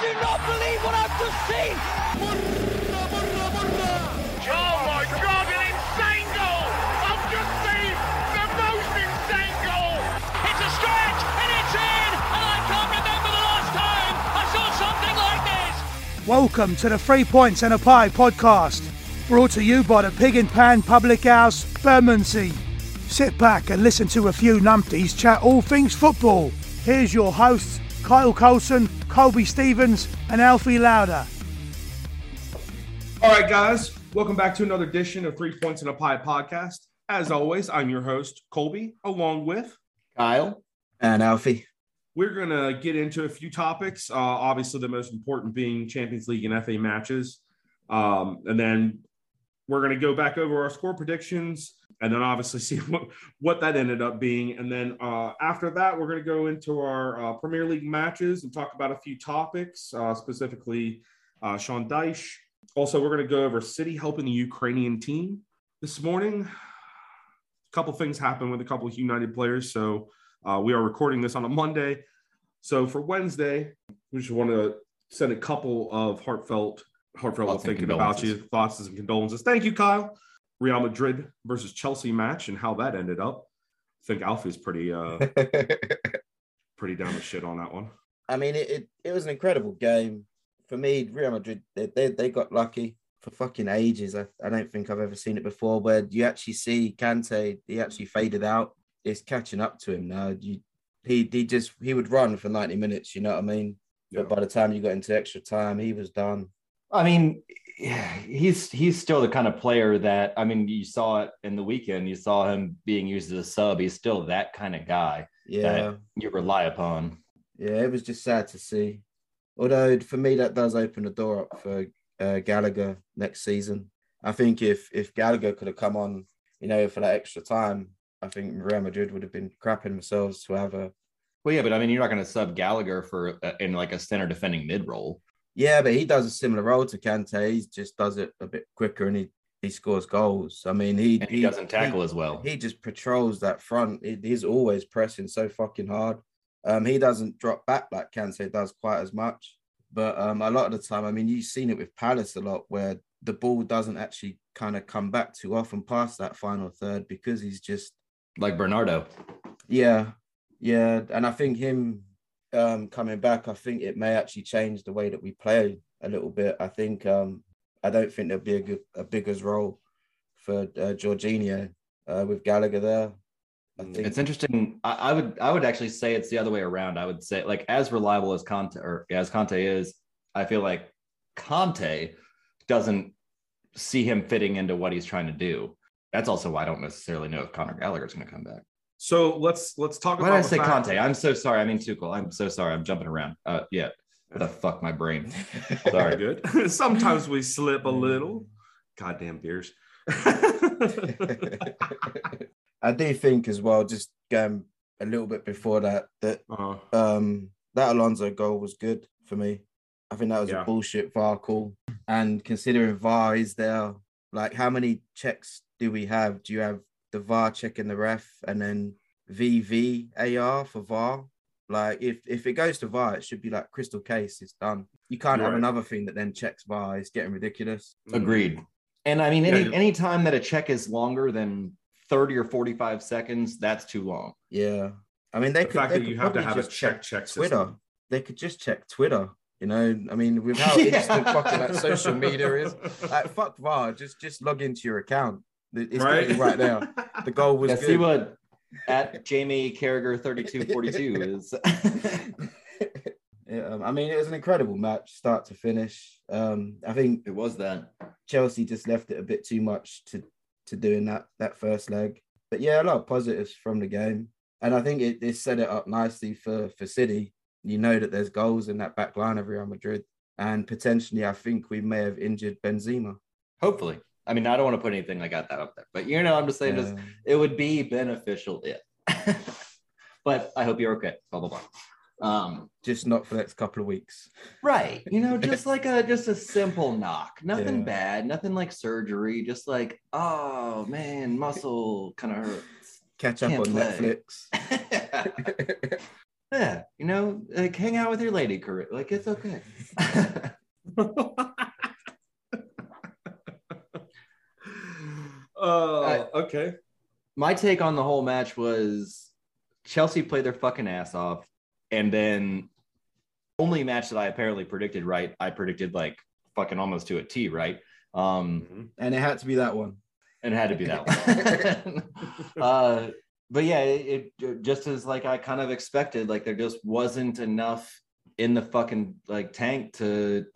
do not believe what I've just seen. Oh my God, an insane goal! I've just seen the most insane goal! It's a stretch and it's in, and I can't remember the last time I saw something like this. Welcome to the Three Points and a Pie podcast, brought to you by the Pig and Pan Public House, Bermondsey. Sit back and listen to a few numpties chat all things football. Here's your hosts, Kyle Colson, Colby Stevens, and Alfie Lauder. All right, guys, welcome back to another edition of Three Points in a Pie podcast. As always, I'm your host, Colby, along with Kyle. And Alfie. We're going to get into a few topics. Uh, obviously, the most important being Champions League and FA matches. Um, and then we're going to go back over our score predictions and then obviously see what, what that ended up being. And then uh, after that, we're going to go into our uh, Premier League matches and talk about a few topics, uh, specifically uh, Sean Dyche. Also, we're going to go over City helping the Ukrainian team this morning. A couple things happened with a couple of United players. So uh, we are recording this on a Monday. So for Wednesday, we just want to send a couple of heartfelt, heartfelt thinking about you, thoughts and condolences. Thank you, Kyle. Real Madrid versus Chelsea match and how that ended up. I think Alfie's pretty uh pretty down the shit on that one. I mean, it, it, it was an incredible game. For me, Real Madrid, they, they, they got lucky for fucking ages. I, I don't think I've ever seen it before where you actually see Kante, he actually faded out. It's catching up to him now. You, he, he just, he would run for 90 minutes, you know what I mean? Yeah. But by the time you got into extra time, he was done. I mean, he's he's still the kind of player that I mean, you saw it in the weekend. You saw him being used as a sub. He's still that kind of guy Yeah. that you rely upon. Yeah, it was just sad to see. Although for me, that does open the door up for uh, Gallagher next season. I think if if Gallagher could have come on, you know, for that extra time, I think Real Madrid would have been crapping themselves to have a. Well, yeah, but I mean, you're not going to sub Gallagher for uh, in like a center defending mid role. Yeah, but he does a similar role to Kante. He just does it a bit quicker and he, he scores goals. I mean, he And he, doesn't tackle as well. He just patrols that front. He, he's always pressing so fucking hard. Um, he doesn't drop back like Kante does quite as much. But um, a lot of the time, I mean, you've seen it with Palace a lot where the ball doesn't actually kind of come back too often past that final third because he's just, like Bernardo. yeah, yeah. And I think him um, coming back, I think it may actually change the way that we play a little bit. I think um, I don't think there'll be a, good, a bigger role for uh, Jorginho uh, with Gallagher there. I think It's interesting. I, I would I would actually say it's the other way around. I would say like as reliable as Conte or as Conte is, I feel like Conte doesn't see him fitting into what he's trying to do. That's also why I don't necessarily know if Conor Gallagher is going to come back. So let's let's talk Why about did I say fact- Conte? I'm so sorry. I mean Tuchel. I'm so sorry. I'm jumping around. Uh, yeah. What the fuck, my brain. Sorry. good. Sometimes we slip a little. Goddamn beers. I do think as well, just going a little bit before that, that uh, um, that Alonso goal was good for me. I think that was Yeah. a bullshit VAR call. And considering VAR is there, like how many checks do we have? Do you have the VAR checking the ref and then VVAR for VAR? Like if if it goes to VAR, it should be like crystal case, it's done. You can't You're have right. another thing that then checks VAR. It's getting ridiculous. Agreed. And I mean, any you- any time that a check is longer than 30 or 45 seconds, that's too long. Yeah. I mean, they the could, fact they that could you have to have a check check Twitter. system. They could just check Twitter. You know, I mean, with how Yeah. instant fucking that social media is, like fuck VAR, just just log into your account. It's right? right, right now. The goal was Yeah, good. see what at Jamie Carragher 3242 is. Yeah, um, I mean, it was an incredible match, start to finish. Um, I think it was that. Chelsea just left it a bit too much to to doing that that first leg. But yeah, a lot of positives from the game, and I think it, it set it up nicely for for City. You know that there's goals in that back line of Real Madrid, and potentially, I think we may have injured Benzema. Hopefully. I mean, I don't want to put anything like that up there, but you know, I'm just saying just Um, it would be beneficial if. but I hope you're okay. Blah blah blah. Um, just not for the next couple of weeks. right. You know, just like a just a simple knock. Nothing Yeah. bad, nothing like surgery, just like, oh man, muscle kind of hurts. Catch up Can't on play. Netflix. yeah, you know, like hang out with your lady, career. Like it's okay. Uh, okay. My take on the whole match was Chelsea played their fucking ass off, and then only match that I apparently predicted right. I predicted like fucking almost to a T, right? Um, And it had to be that one. and it had to be that one. uh, but yeah, it, it just as like I kind of expected, like there just wasn't enough in the fucking like tank to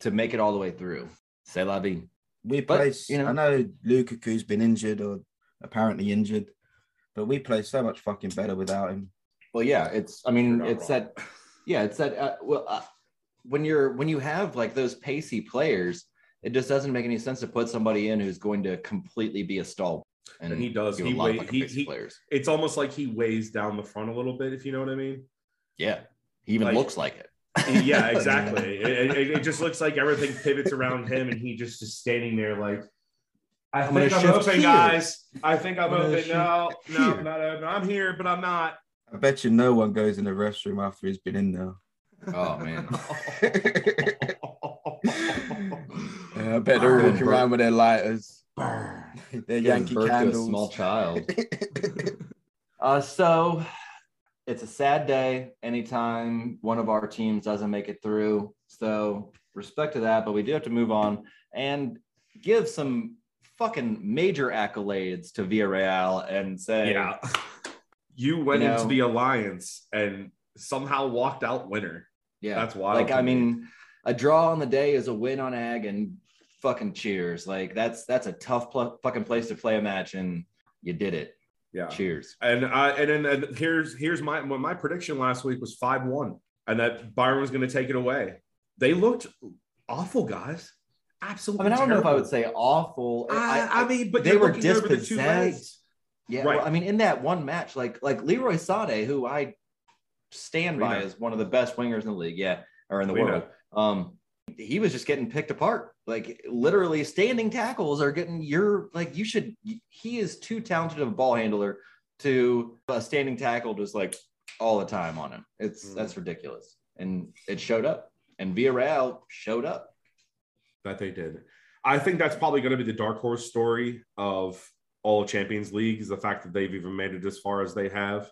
to make it all the way through. Say la vie. We But, play. you know- I know Lukaku's been injured or apparently injured, but we play so much fucking better without him. Well, yeah, it's. I mean, it's wrong. that. Yeah, it's that. Uh, well, uh, when you're when you have like those pacey players, it just doesn't make any sense to put somebody in who's going to completely be a stall. And he does. you He a lot of wait- fucking he- he- players. It's almost like he weighs down the front a little bit, if you know what I mean. Yeah, he even like- looks like it. Yeah, exactly. it, it, it just looks like everything pivots around him, and he just is standing there like, I I'm gonna think I'm open, here. guys. I think I'm I'm open. No, shift no, here. not open. I'm here, but I'm not. I bet you no one goes in the restroom after he's been in there. Oh man. Yeah, I bet they're Burn, walking burn. around with their lighters, Burn. their Gives Yankee birth a candles. small child. Uh, so it's a sad day anytime one of our teams doesn't make it through. So respect to that, but we do have to move on and give some fucking major accolades to Villarreal and say, yeah. You went You know- into the Allianz and somehow walked out winner. yeah, That's wild Like I me. mean, a draw on the day is a win on Ag, and fucking cheers. Like that's that's a tough pl- fucking place to play a match, and you did it. Yeah. Cheers. And I and then and here's here's my my prediction last week was five one, and that Bayern was going to take it away. They looked awful, guys. Absolutely. I mean, I don't know if I would say awful. I, I mean, but they were dispossessed. Yeah, Right. well, I mean, in that one match, like like Leroy Sané, who I stand We by know. as one of the best wingers in the league, yeah, or in the We world. Um, he was just getting picked apart. Like literally, standing tackles are getting your like you should. He is too talented of a ball handler to a standing tackle just like all the time on him. It's Mhm. that's ridiculous, and it showed up. And Villarreal showed up. that they did. I think that's probably going to be the dark horse story of all Champions League is the fact that they've even made it as far as they have.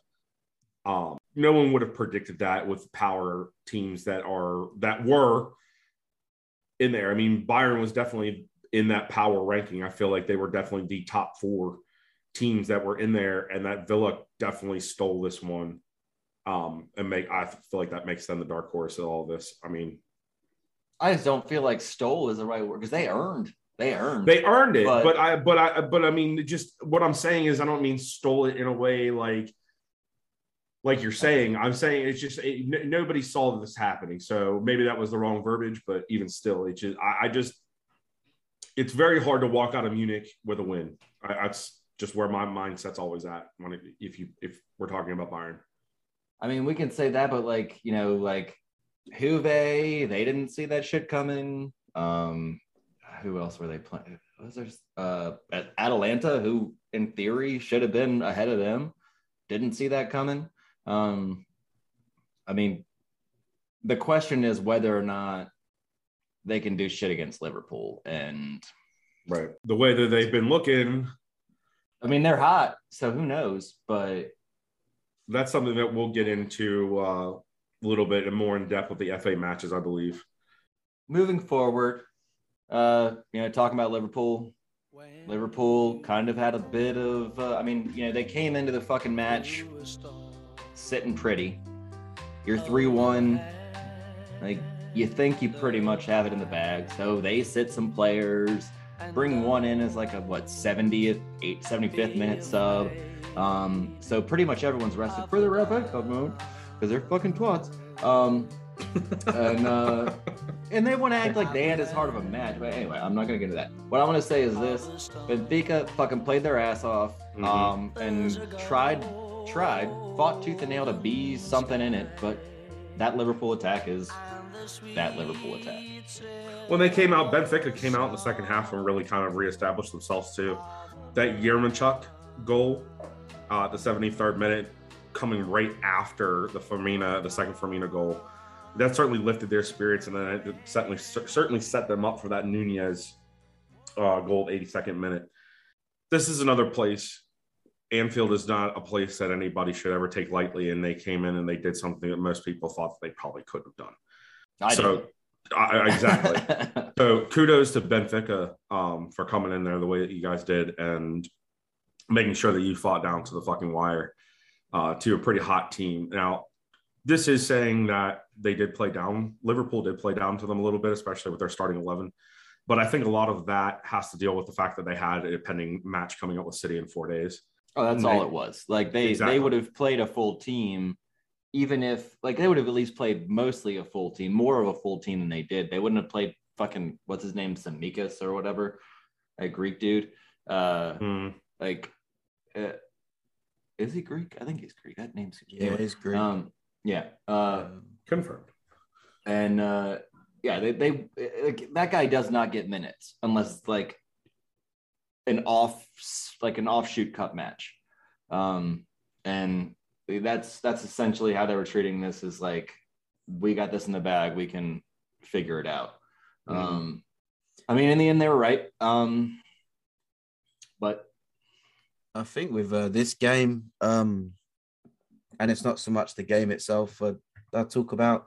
Um, no one would have predicted that with power teams that are that were in there. I mean, Bayern was definitely in that power ranking. I feel like they were definitely the top four teams that were in there, and that Villa definitely stole this one. Um, and make I feel like that makes them the dark horse of all this. I mean, I just don't feel like stole is the right word because they earned. They earned. They earned it, But- but, I, but I, but I mean, just what I'm saying is, I don't mean stole it in a way like, like you're saying. I'm saying it's just it, n- nobody saw this happening, so maybe that was the wrong verbiage. But even still, it just, I, I just, it's very hard to walk out of Munich with a win. I, that's just where my mindset's always at when it, if you if we're talking about Bayern. I mean, we can say that, but like, you know, like Juve, they didn't see that shit coming. Um, who else were they playing? Was there uh At- Atalanta, who in theory should have been ahead of them, didn't see that coming. Um, I mean, the question is whether or not they can do shit against Liverpool. And Right. The way that they've been looking, I mean, they're hot, so who knows? But that's something that we'll get into uh, a little bit and more in depth with the FA matches, I believe. moving forward, uh, you know, talking about Liverpool, Liverpool kind of had a bit of, uh, I mean, you know, they came into the fucking match sitting pretty. You're 3 1. Like, you think you pretty much have it in the bag. So they sit some players, bring one in as like a, what, 70th, 8, 75th minute sub. Um, so pretty much everyone's rested for the FA Cup mode because they're fucking twats. Um, and uh, and they want to act like they had as hard of a match. But anyway, I'm not gonna get into that. What I want to say is this: Benfica fucking played their ass off, Mhm. um, and tried, tried, fought tooth and nail to be something in it. But that Liverpool attack is that Liverpool attack. when they came out, Benfica came out in the second half and really kind of reestablished themselves too. That Yaremchuk goal uh, the 73rd minute, coming right after the Firmino, the second Firmino goal. That certainly lifted their spirits, and then it certainly certainly set them up for that Nunez uh, goal, 82nd minute. This is another place. Anfield is not a place that anybody should ever take lightly, and they came in and they did something that most people thought they probably couldn't have done. I so, I, exactly. so, kudos to Benfica um, for coming in there the way that you guys did and making sure that you fought down to the fucking wire uh, to a pretty hot team. Now, this is saying that they did play down. Liverpool did play down to them a little bit, especially with their starting 11. But I think a lot of that has to deal with the fact that they had a pending match coming up with City in four days. Oh, that's all it was. Like they exactly. they would have played a full team, even if like they would have at least played mostly a full team, more of a full team than they did. They wouldn't have played fucking what's his name, Tsimikas or whatever, a Greek dude. Uh, mm. like, uh, is he Greek? I think he's Greek. That name's yeah, he's Greek. Um, yeah, uh, confirmed. And uh, yeah, they, they like, that guy does not get minutes unless like an off like an offshoot cup match. Um, and that's that's essentially how they were treating this is like we got this in the bag, we can figure it out. Mm-hmm. Um, I mean, in the end, they were right. Um, but I think with uh, this game, um, and it's not so much the game itself uh, I talk about,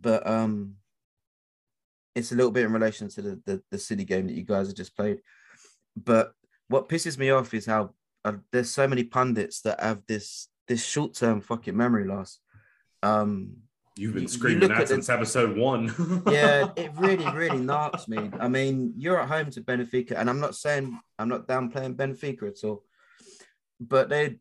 but um, it's a little bit in relation to the, the, the city game that you guys have just played. But what pisses me off is how uh, there's so many pundits that have this this short term fucking memory loss. Um, You've been screaming you that since the, episode one. yeah, it really, really knocks me. I mean, you're at home to Benfica, and I'm not saying I'm not downplaying Benfica at all, but they,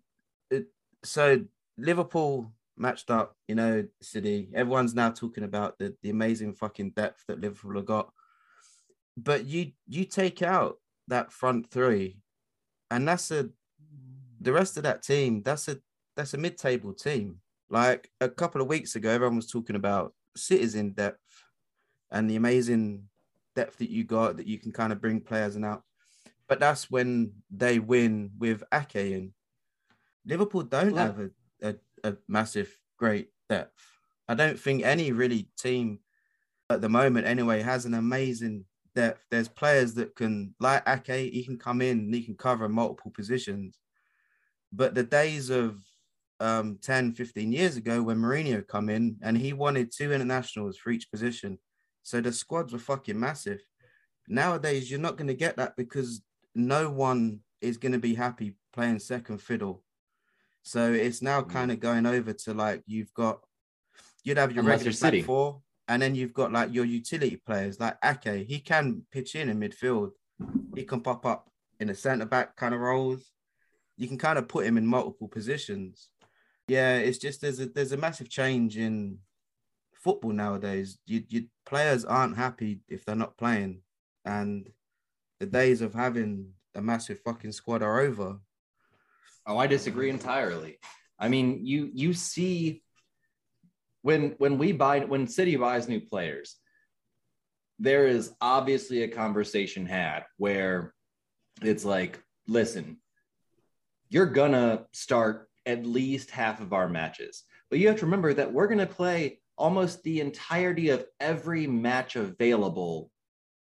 it, so Liverpool matched up, you know, City. Everyone's now talking about the, the amazing fucking depth that Liverpool have got. But you you take out that front three, and that's a the rest of that team, that's a that's a mid-table team. Like a couple of weeks ago, everyone was talking about citizen depth and the amazing depth that you got that you can kind of bring players and out. But that's when they win with Ake and Liverpool don't have a a, a massive, great depth. I don't think any really team at the moment, anyway, has an amazing depth. There's players that can, like Ake, he can come in and he can cover multiple positions. But the days of um, 10, 15 years ago when Mourinho come in and he wanted two internationals for each position. So the squads were fucking massive. Nowadays, you're not going to get that because no one is going to be happy playing second fiddle so it's now mm. kind of going over to like you've got you'd have your Unless regular back four, and then you've got like your utility players like Ake. He can pitch in in midfield. He can pop up in a centre back kind of roles. You can kind of put him in multiple positions. Yeah, it's just there's a there's a massive change in football nowadays. You, you players aren't happy if they're not playing, and the days of having a massive fucking squad are over. Oh, I disagree entirely. I mean, you you see when when we buy when City buys new players, there is obviously a conversation had where it's like, listen, you're gonna start at least half of our matches. But you have to remember that we're gonna play almost the entirety of every match available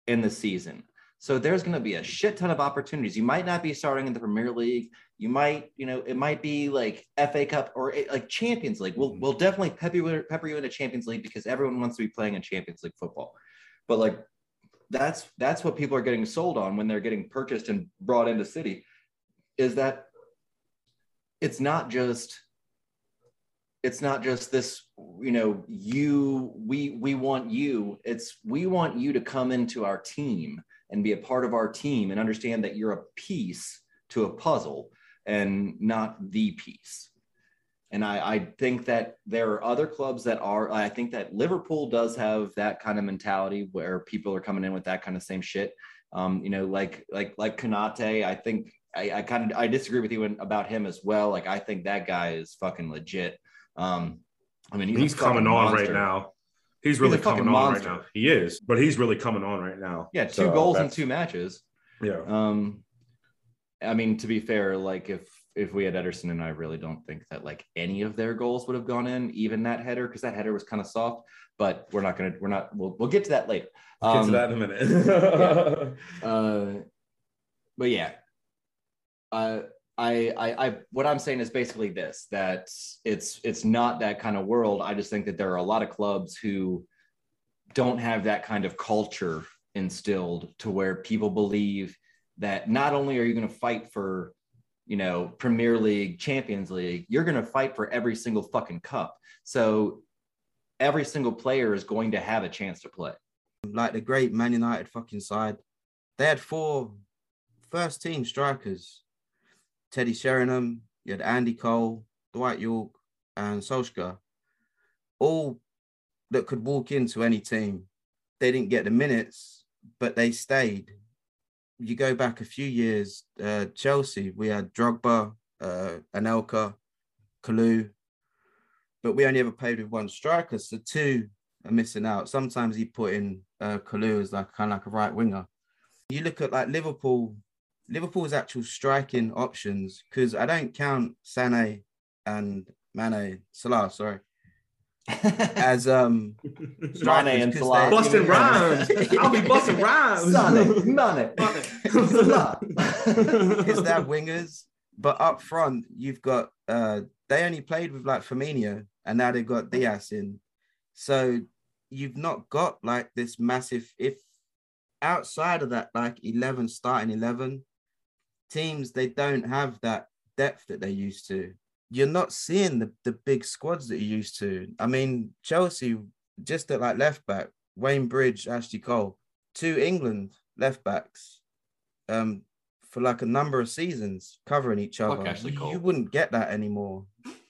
in the season. So there's going to be a shit ton of opportunities. You might not be starting in the Premier League. You might, you know, it might be like FA Cup or like Champions League. We'll mm-hmm. we'll definitely pepper you, pepper you into Champions League because everyone wants to be playing in Champions League football. But like that's that's what people are getting sold on when they're getting purchased and brought into City, is that it's not just it's not just this you know you we we want you it's we want you to come into our team and be a part of our team and understand that you're a piece to a puzzle and not the piece. And I, I think that there are other clubs that are, I think that Liverpool does have that kind of mentality where people are coming in with that kind of same shit. Um, you know, like, like, like Konate, I think I, I kind of, I disagree with you about him as well. Like, I think that guy is fucking legit. Um, I mean, he's, he's coming on right now. He's really he's coming on monster. right now. He is, but he's really coming on right now. Yeah, two so goals in two matches. Yeah. Um, I mean, to be fair, like if if we had Ederson and I really don't think that like any of their goals would have gone in, even that header, because that header was kind of soft. But we're not gonna we're not we'll we'll get to that later. Get to Um, that in a minute. uh, but yeah, uh, I, I, I, what I'm saying is basically this: that it's it's not that kind of world. I just think that there are a lot of clubs who don't have that kind of culture instilled to where people believe that not only are you going to fight for you know premier league champions league you're going to fight for every single fucking cup so every single player is going to have a chance to play like the great Man United fucking side. They had four first team strikers Teddy Sheringham, you had Andy Cole, Dwight Yorke, and Solskjaer, all that could walk into any team. They didn't get the minutes, but they stayed. You go back a few years, uh, Chelsea, we had Drogba, uh, Anelka, Kalou, but we only ever played with one striker, so two are missing out. Sometimes he put in uh, Kalou as like kind of like a right winger. You look at like Liverpool, Liverpool's actual striking options because I don't count Sané and Mane, Salah, sorry, as um Mane strikers and 'cause Salah. they- busting rhymes. I'll be busting rhymes. Mane, Mane, Salah. because they're wingers. But up front, you've got uh they only played with like Firmino, and now they've got Diaz in. So you've not got like this massive if outside of that like 11 starting 11 teams they don't have that depth that they used to. You're not seeing the, the big squads that you used to. I mean chelsea just at like left back wayne bridge ashley cole two england left backs um for like a number of seasons covering each other. You wouldn't get that anymore.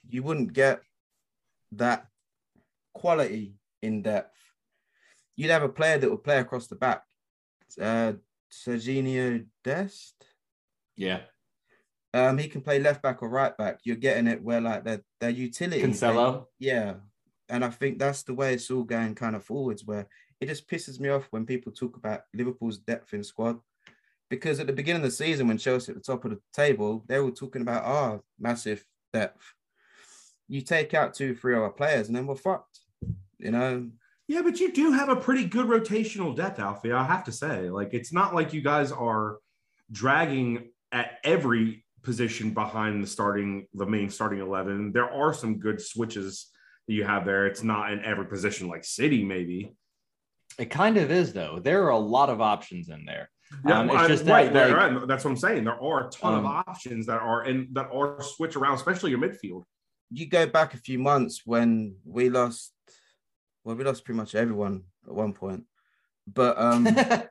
You wouldn't get that quality in depth. You'd have a player that would play across the back. Uh Serginho Dest yeah, um, he can play left back or right back. You're getting it where like their their utility. Cancelo. they- yeah, and I think that's the way it's all going kind of forwards. Where it just pisses me off when people talk about Liverpool's depth in squad, because at the beginning of the season when Chelsea at the top of the table, they were talking about our oh, massive depth. You take out two, three other players, and then we're fucked. You know, Yeah, but you do have a pretty good rotational depth, Alfie. I have to say, like, it's not like you guys are dragging at every position behind the starting, the main starting eleven. There are some good switches that you have there. It's not in every position like City, maybe. It kind of is though. There are a lot of options in there. Yeah, Um, it's I- just right. that, there- like- right, That's what I'm saying. There are a ton Um, of options that are in that are switch around, especially your midfield. you go back a few months when we lost. Well, we lost pretty much everyone at one point, but um.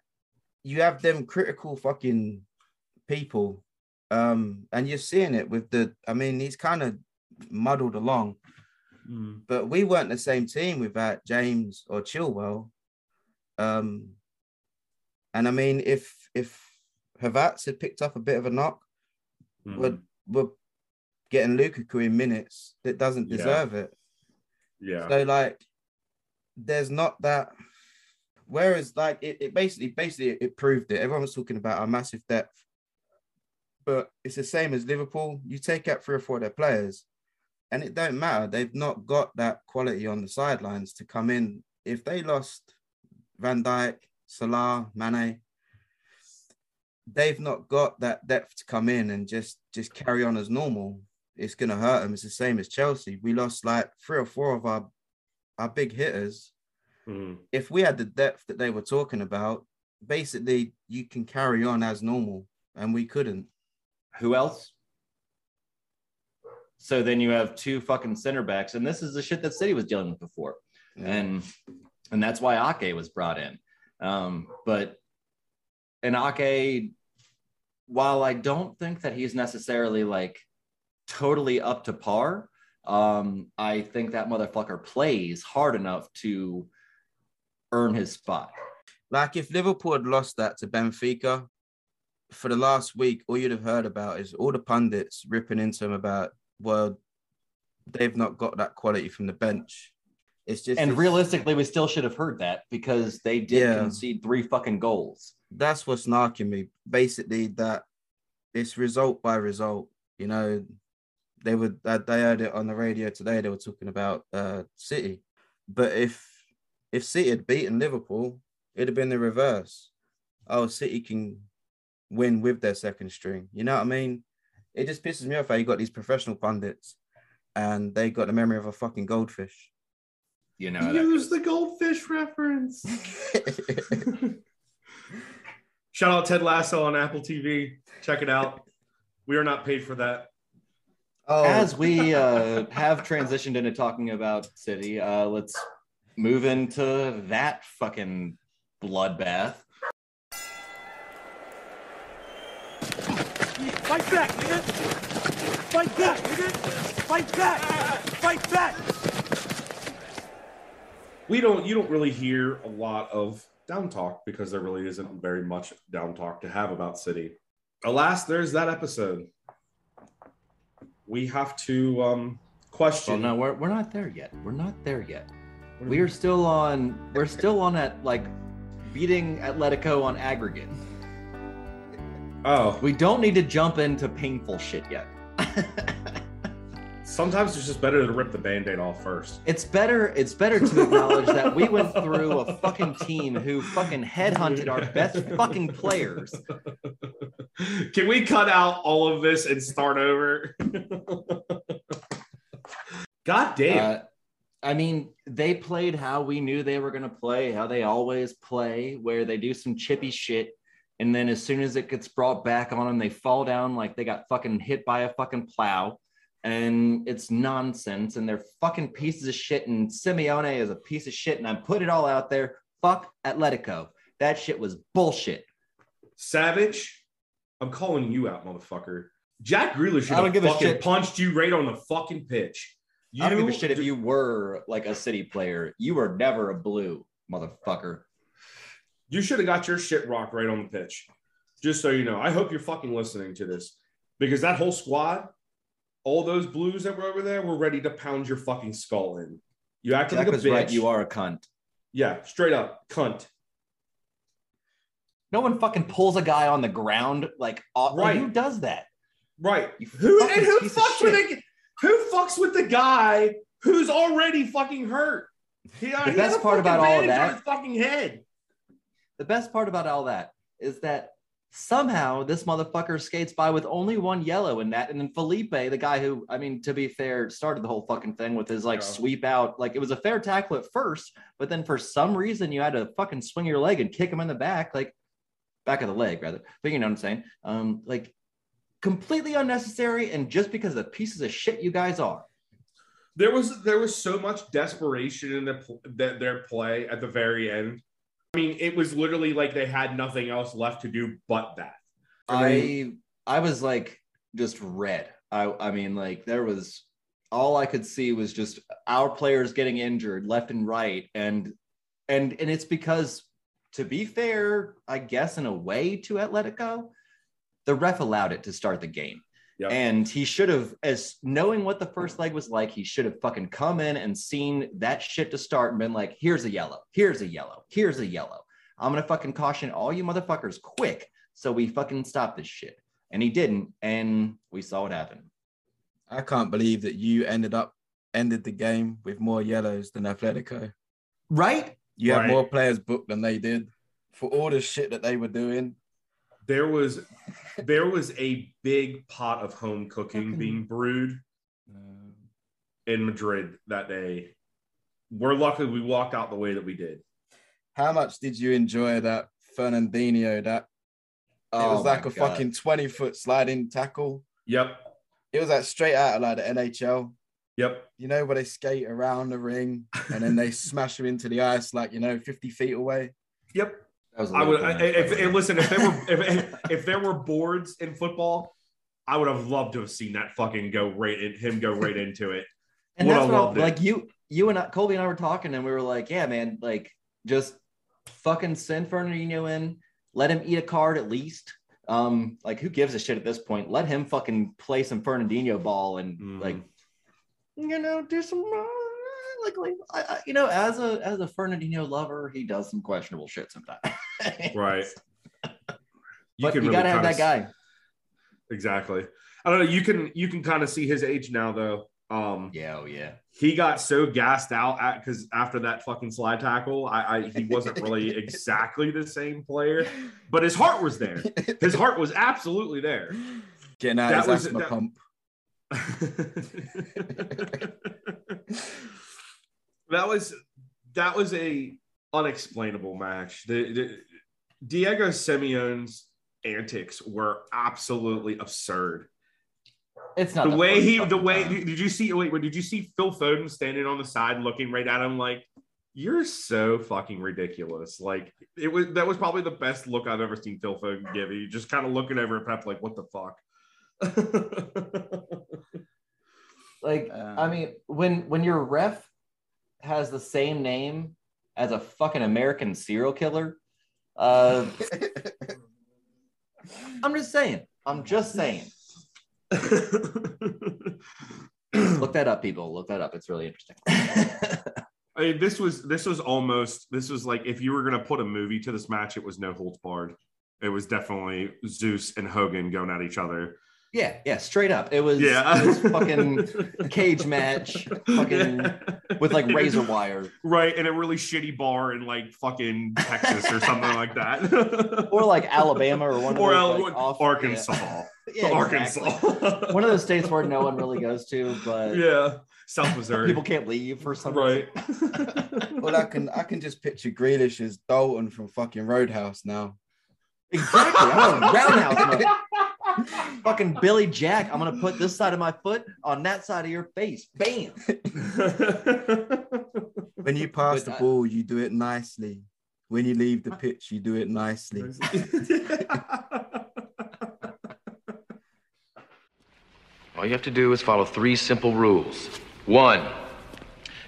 you have them critical fucking people. Um, and you're seeing it with the, I mean, he's kind of muddled along, but we weren't the same team without James or Chilwell. Um, and I mean, if if Havertz had picked up a bit of a knock, Mm. we're, we're getting Lukaku in minutes that doesn't Yeah. deserve it. Yeah. So like, there's not that. Whereas like it, it basically basically it proved it. Everyone was talking about our massive depth, but it's the same as Liverpool. You take out three or four of their players, and it don't matter. They've not got that quality on the sidelines to come in. If they lost Van Dijk, Salah, Mane, they've not got that depth to come in and just just carry on as normal. It's gonna hurt them. It's the same as Chelsea. We lost like three or four of our our big hitters. Mhm. If we had the depth that they were talking about, basically you can carry on as normal, and we couldn't. Who else? So then you have two fucking center backs, and this is the shit that City was dealing with before, and and that's why Ake was brought in. Um, but and Ake, while I don't think that he's necessarily like totally up to par, um, I think that motherfucker plays hard enough to earn his spot. Like if Liverpool had lost that to Benfica for the last week, all you'd have heard about is all the pundits ripping into him about, well, they've not got that quality from the bench. It's just And it's- realistically, we still should have heard that because they did Yeah. concede three fucking goals. that's what's knocking me. Basically, that it's result by result. You know, they would uh, they heard it on the radio today. They were talking about uh, City, but if if City had beaten Liverpool, it'd have been the reverse. Oh, City can win with their second string. You know what I mean? It just pisses me off how you got these professional pundits and they got the memory of a fucking goldfish. You know, Use the goldfish reference. Shout out Ted Lasso on Apple TV. Check it out. We are not paid for that. oh, as we uh, have transitioned into talking about City, uh, let's move into that fucking bloodbath. Fight back, nigga! Fight back, nigga! Fight back! Fight back! We don't you don't really hear a lot of down talk because there really isn't very much down talk to have about City. Alas, there's that episode. We have to um Well, question no, we're, we're not there yet. We're not there yet. We are still on. We're still on at like beating Atletico on aggregate. Oh, We don't need to jump into painful shit yet. sometimes it's just better to rip the band-aid off first. It's better. It's better to acknowledge that we went through a fucking team who fucking headhunted our best fucking players. Can we cut out all of this and start over? God damn. Uh, I mean, they played how we knew they were going to play, how they always play, where they do some chippy shit. And then as soon as it gets brought back on them, they fall down like they got fucking hit by a fucking plow. And it's nonsense. And they're fucking pieces of shit. And Simeone is a piece of shit. And I put it all out there. Fuck Atletico. That shit was bullshit. Savage, I'm calling you out, motherfucker. Jack Grealish should I don't have give a shit. punched you right on the fucking pitch. You, I don't give a shit if you were like a city player. You were never a blue motherfucker. You should have got your shit rocked right on the pitch. Just so you know. I hope you're fucking listening to this because that whole squad, all those blues that were over there were ready to pound your fucking skull in. You acted Jack like a bitch. right. You are a cunt. Yeah, straight up, cunt. No one fucking pulls a guy on the ground like, uh, like, Right. who does that? Right. You Who and who fucks with the who fucks with the guy who's already fucking hurt? He, he has best part about all of that- his fucking head. The best part about all that is that somehow this motherfucker skates by with only one yellow in that. And then Felipe, the guy who, I mean, to be fair, started the whole fucking thing with his like Yeah. sweep out. Like it was a fair tackle at first, but then for some reason you had to fucking swing your leg and kick him in the back, like back of the leg rather. But you know what I'm saying? Um, like completely unnecessary. And just because of the pieces of shit you guys are. There was there was so much desperation in the that their play at the very end. I mean, it was literally like they had nothing else left to do but that. I I was like just red. I I mean like there was all I could see was just our players getting injured left and right and and and it's because to be fair, I guess in a way to Atletico, the ref allowed it to start the game. Yep. And he should have, as knowing what the first leg was like, he should have fucking come in and seen that shit to start and been like, here's a yellow, here's a yellow, here's a yellow. I'm gonna fucking caution all you motherfuckers quick so we fucking stop this shit. And he didn't, and we saw what happened. I can't believe that you ended up ended the game with more yellows than Atletico. Right? You had Right. more players booked than they did for all the shit that they were doing. There was there was a big pot of home cooking being brewed uh, in Madrid that day. We're lucky we walked out the way that we did. How much did you enjoy that Fernandinho? That it Oh was like a God. fucking 20 foot sliding tackle. Yep. It was like straight out of like the NHL. Yep. You know, where they skate around the ring and then they smash him into the ice, like, you know, 50 feet away. Yep. That was a I would. little I, if, unfair. if listen, if there were if, if there were boards in football, I would have loved to have seen that fucking go right in, him go right into it. And Would that's have what I- loved it. like you, you and I, Colby and I were talking, and we were like, "Yeah, man, like just fucking send Fernandinho in, let him eat a card at least. Um, like who gives a shit at this point? Let him fucking play some Fernandinho ball and Mhm. like, you know, do some uh, like, like I, I, you know, as a as a Fernandinho lover, he does some questionable shit sometimes. Right. but you really gotta have that guy. Exactly. I don't know. You can you can kind of see his age now though. Um, Yeah, oh yeah. he got so gassed out at because after that fucking slide tackle, I, I he wasn't really exactly the same player, but his heart was there. His heart was absolutely there. Getting out That his was- asthma that- pump. that was that was a unexplainable match. The, the Diego Simeone's antics were absolutely absurd. It's not the way he the way time. did you see wait did you see Phil Foden standing on the side looking right at him like you're so fucking ridiculous like it was that was probably the best look I've ever seen Phil Foden give you just kind of looking over at Pep like what the fuck like Um, I mean, when when your ref has the same name as a fucking American serial killer, uh, I'm just saying. I'm just saying. Look that up, people. Look that up. It's really interesting. I mean, this was this was almost this was like if you were gonna put a movie to this match, it was no holds barred. It was definitely Zeus and Hogan going at each other. Yeah, yeah, straight up. It was, Yeah, it was fucking cage match, fucking with like razor wire, right in a really shitty bar in like fucking Texas or something like that, or like Alabama or one of or those, Al- like, off- Arkansas, Yeah, yeah, Arkansas, exactly. One of those states where no one really goes to, but yeah, South Missouri, people can't leave for some right. well, I can I can just picture Grealish as Dalton from fucking Roadhouse now. Exactly. I'm a roundhouse. Man. Fucking Billy Jack. I'm gonna put this side of my foot on that side of your face. Bam. When you pass But the I- ball, you do it nicely. When you leave the pitch, you do it nicely. All you have to do is follow three simple rules. One,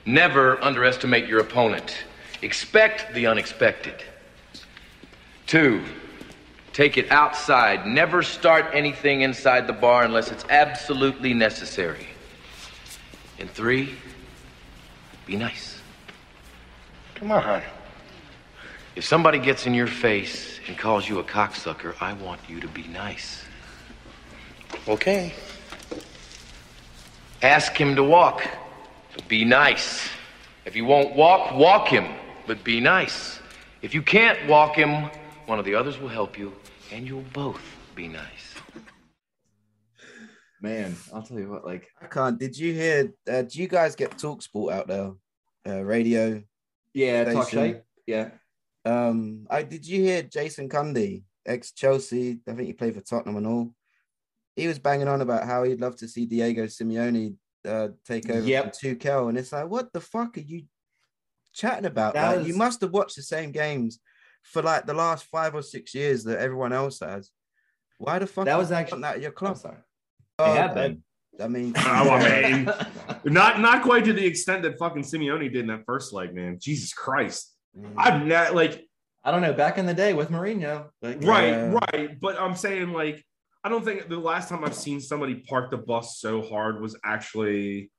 never underestimate your opponent. Expect the unexpected. Two, take it outside. Never start anything inside the bar unless it's absolutely necessary. And three, be nice. Come on. If somebody gets in your face and calls you a cocksucker, I want you to be nice. Okay. Ask him to walk, but be nice. If you won't walk, walk him, but be nice. If you can't walk him, one of the others will help you, and you'll both be nice. Man, I'll tell you what, like I can't. Did you hear? Uh, do you guys get Talksport out there? Uh, radio. yeah, talk Station. Yeah. Um, I did you hear Jason Cundy, ex Chelsea? I think he played for Tottenham and all. He was banging on about how he'd love to see Diego Simeone uh, take over Yep. from Tuchel, and it's like, what the fuck are you chatting about? That Like, you must have watched the same games for like the last five or six years that everyone else has. Why the fuck? That was actually- that at your I'm club. sorry. Oh, It had been. I mean, Oh, I mean, not not quite to the extent that fucking Simeone did in that first leg, man. Jesus Christ, Mm. I'm not like I don't know. Back in the day with Mourinho, like, right, Yeah. right. But I'm saying like I don't think the last time I've seen somebody park the bus so hard was actually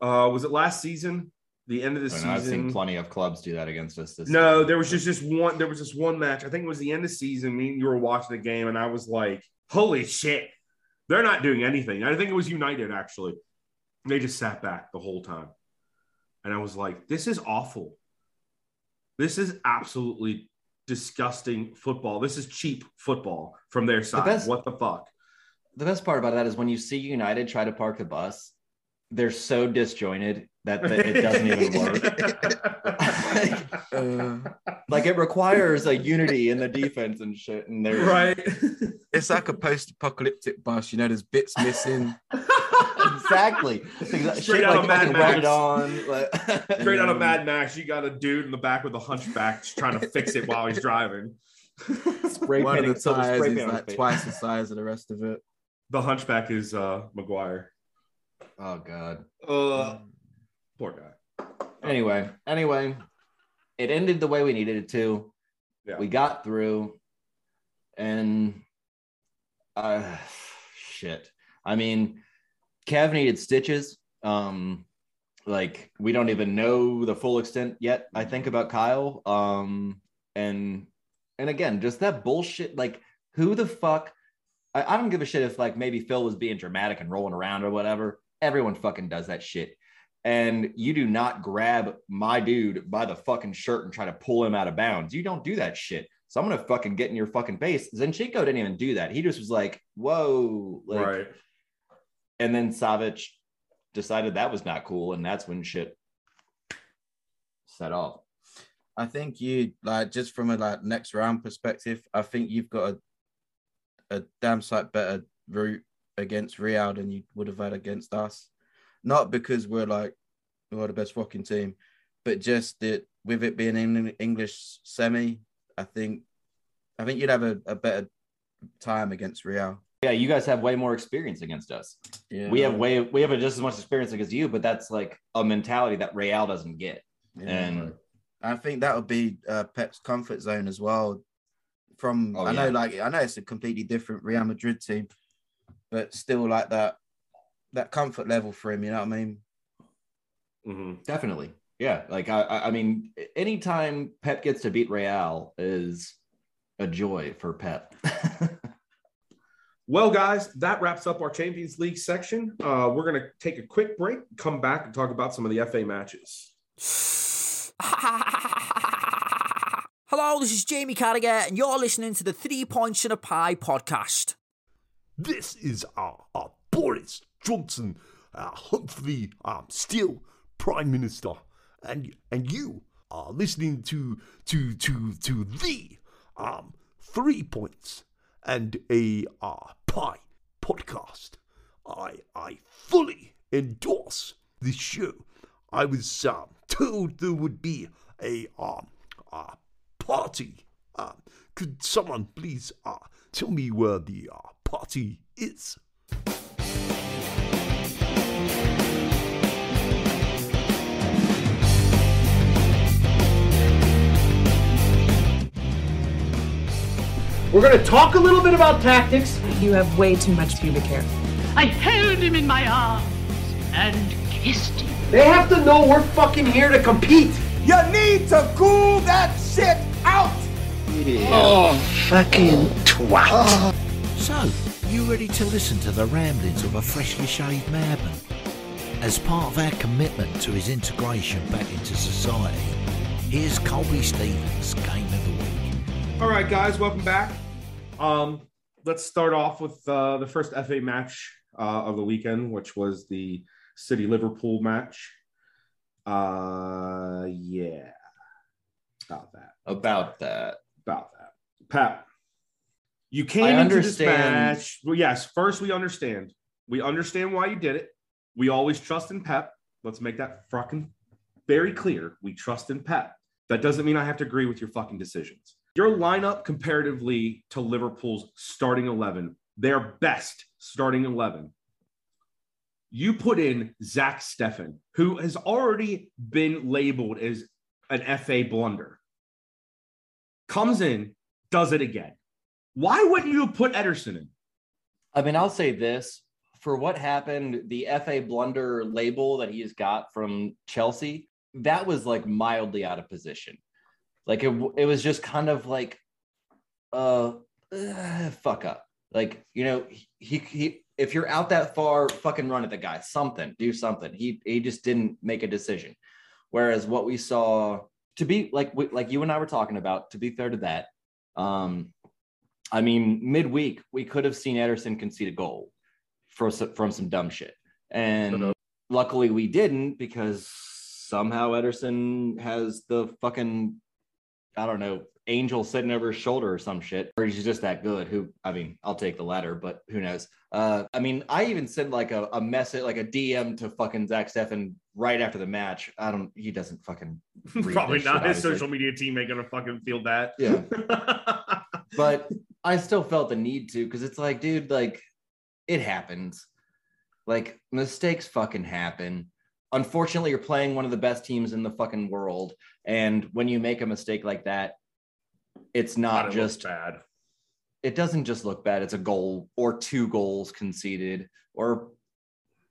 uh was it last season? The end of the I know, I've seen plenty of clubs do that against us. This No, season. there was just this one. There was this one match. I think it was the end of the season. Me and you were watching the game, and I was like, "Holy shit, they're not doing anything." I think it was United actually. They just sat back the whole time, and I was like, "This is awful. This is absolutely disgusting football. This is cheap football from their side. best- what the fuck?" the best part about that is when you see United try to park the bus, they're so disjointed that, that it doesn't even work. uh, like it requires a unity in the defense and shit. And they're right. it's like a post-apocalyptic bus. You know, there's bits missing. exactly. Exactly. Straight Shit, out like, of Mad Max. on. like- Straight out of Mad Max, you got a dude in the back with a hunchback just trying to fix it while he's driving. Spray One of painting- the silver tires spray is paint on his like face. twice the size of the rest of it. The hunchback is uh Maguire. Oh god. Uh, poor guy. Anyway, anyway, it ended the way we needed it to. Yeah. We got through, and uh, shit. I mean, Kev needed stitches. Um, like we don't even know the full extent yet. I think about Kyle. Um, and and again, just that bullshit. Like, who the fuck? I, I don't give a shit if like maybe Phil was being dramatic and rolling around or whatever. Everyone fucking does that shit. And you do not grab my dude by the fucking shirt and try to pull him out of bounds. You don't do that shit. So I'm gonna fucking get in your fucking face. Zinchenko didn't even do that. He just was like, "Whoa!" Like, right. And then Savic decided that was not cool, and that's when shit set off. I think you like just from a like next round perspective. I think you've got a a damn sight better route against Real than you would have had against us. Not because we're like we're the best fucking team, but just that with it being in English semi, I think I think you'd have a, a better time against Real. Yeah, you guys have way more experience against us. Yeah, We have way we have just as much experience against you, but that's like a mentality that Real doesn't get. Yeah. And I think that would be uh, Pep's comfort zone as well. From Oh, I know, like I know it's a completely different Real Madrid team, but still like that that comfort level for him. You know what I mean? hmm definitely. Yeah. Like I I I mean, anytime Pep gets to beat Real is a joy for Pep. Well, guys, that wraps up our Champions League section. Uh, we're going to take a quick break, come back, and talk about some of the FA matches. Hello, this is Jamie Carragher, and you're listening to the Three Points in a Pie podcast. This is uh, uh, Boris Johnson, uh, hopefully um, still Prime Minister, and and you are listening to to to to the um, Three Points and a uh, Pie podcast. I I fully endorse this show. I was um, told there would be a um uh, party. Um, could someone please uh, tell me where the uh, party is? We're going to talk a little bit about tactics. You have way too much pubic hair. I held him in my arms and kissed him. They have to know we're fucking here to compete. You need to cool that shit out. Oh, oh, fucking twat. Oh. So, you ready to listen to the ramblings of a freshly shaved madman? As part of our commitment to his integration back into society, here's Colby Stevens' Game of the Week. All right, guys, welcome back. Um, let's start off with uh, the first FA match uh, of the weekend, which was the City Liverpool match. Uh, yeah, about that. About that. About that. Pat, you came I into this understand- match. Well, yes, first we understand. We understand why you did it. We always trust in Pep. Let's make that fucking very clear. We trust in Pep. That doesn't mean I have to agree with your fucking decisions. Your lineup comparatively to Liverpool's starting 11, their best starting 11, you put in Zach Steffen, who has already been labeled as an FA blunder, comes in, does it again. Why wouldn't you put Ederson in? I mean, I'll say this for what happened, the FA blunder label that he's got from Chelsea, that was like mildly out of position. Like it, it was just kind of like, uh, uh, fuck up. Like, you know, he, he, if you're out that far, fucking run at the guy, something, do something. He, he just didn't make a decision. Whereas what we saw to be like, we- like you and I were talking about, to be fair to that, um, I mean, midweek we could have seen Ederson concede a goal from some, from some dumb shit, and luckily we didn't because somehow Ederson has the fucking I don't know angel sitting over his shoulder or some shit, or he's just that good. Who I mean, I'll take the latter, but who knows? Uh, I mean, I even sent like a, a message, like a DM to fucking Zach Steffen right after the match. I don't. He doesn't fucking Probably not. shit, His obviously. social media team ain't gonna fucking feel that. Yeah. but I still felt the need to because it's like, dude, like it happens. Like mistakes fucking happen. Unfortunately, you're playing one of the best teams in the fucking world. And when you make a mistake like that, it's not Gotta just bad. It doesn't just look bad. It's a goal or two goals conceded or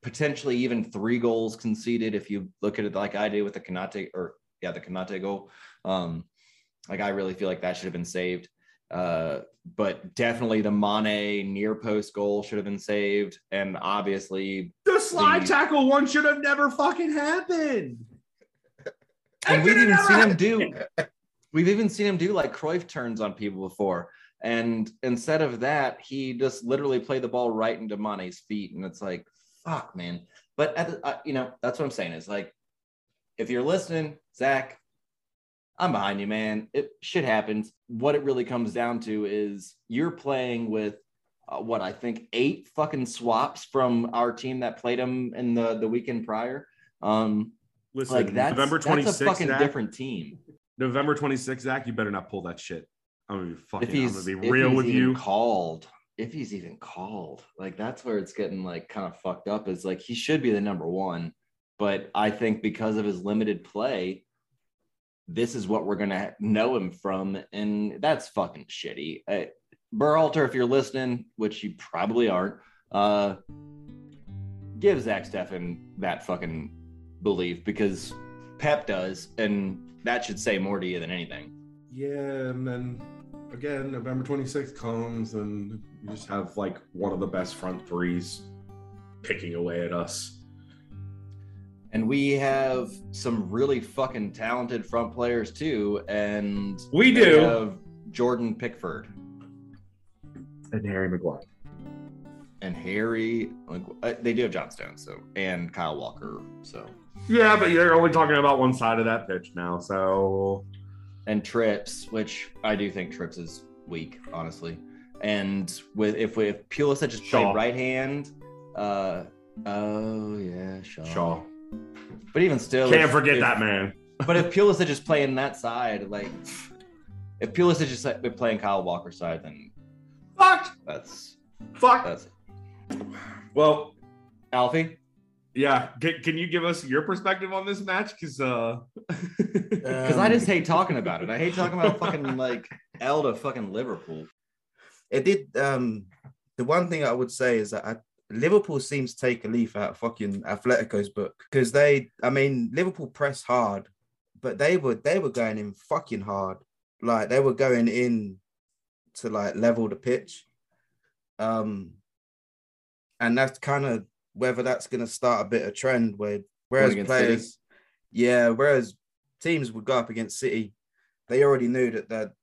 potentially even three goals conceded if you look at it like I did with the Konaté or yeah, the Konaté goal. Um, like I really feel like that should have been saved. Uh, but definitely the Mane near post goal should have been saved, and obviously The slide The- tackle one should have never fucking happened. and we've even seen him do we've even seen him do like Cruyff turns on people before. And instead of that, he just literally played the ball right into Mane's feet. And it's like, fuck, man. But at the, uh, you know, that's what I'm saying is like, if you're listening, Zach, I'm behind you, man. It shit happens. What it really comes down to is you're playing with uh, what I think eight fucking swaps from our team that played them in the the weekend prior. Um, Listen, like that's November that's 26th, a fucking Zach. different team. November 26th, Zach, you better not pull that shit. I'm gonna be fucking. I'm gonna be if real he's with even you. called if he's even called like that's where it's getting like kind of fucked up is like he should be the number one but i think because of his limited play this is what we're gonna know him from and that's fucking shitty uh, Berhalter, if you're listening which you probably aren't uh give zach steffen that fucking belief because pep does and that should say more to you than anything Yeah, and then again, November 26th comes, and you just have like one of the best front threes picking away at us. And we have some really fucking talented front players too. And We they do. have Jordan Pickford And Harry Maguire. and Harry. Like uh, they do have John Stone, so and Kyle Walker. So Yeah, but you're only talking about one side of that pitch now, so and Trips, which I do think Trips is weak, honestly. And with if we if Pulisic just Shaw. played right hand, uh oh yeah, Shaw. Shaw. But even still, Can't if- forget if- that man. But if Pulisic is just playing that side, like if Pulisic is just like, playing Kyle Walker side, then Fuck. that's Fuck. that's Well, Alfie. yeah. Can, can you give us your perspective on this match? Because uh, Because I just hate talking about it. I hate talking about fucking like L to fucking Liverpool. It did. Um, the one thing I would say is that I, Liverpool seems to take a leaf out of fucking Atletico's book because they, I mean, Liverpool press hard, but they were they were going in fucking hard. Like they were going in to like level the pitch. Um, and that's kind of whether that's going to start a bit of trend where whereas players, yeah, whereas teams would go up against City, they already knew that they're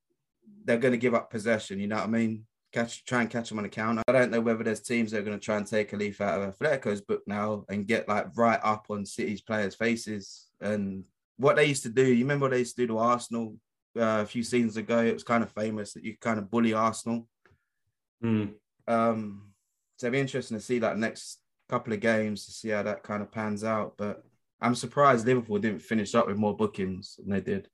they're going to give up possession. You know what I mean? Catch, try and catch them on the counter. I don't know whether there's teams that are going to try and take a leaf out of Atletico's book now and get like right up on City's players' faces. And what they used to do, you remember what they used to do to Arsenal uh, a few seasons ago? It was kind of famous that you kind of bully Arsenal. hmm. Um, so it'd be interesting to see that next couple of games to see how that kind of pans out. But I'm surprised Liverpool didn't finish up with more bookings than they did.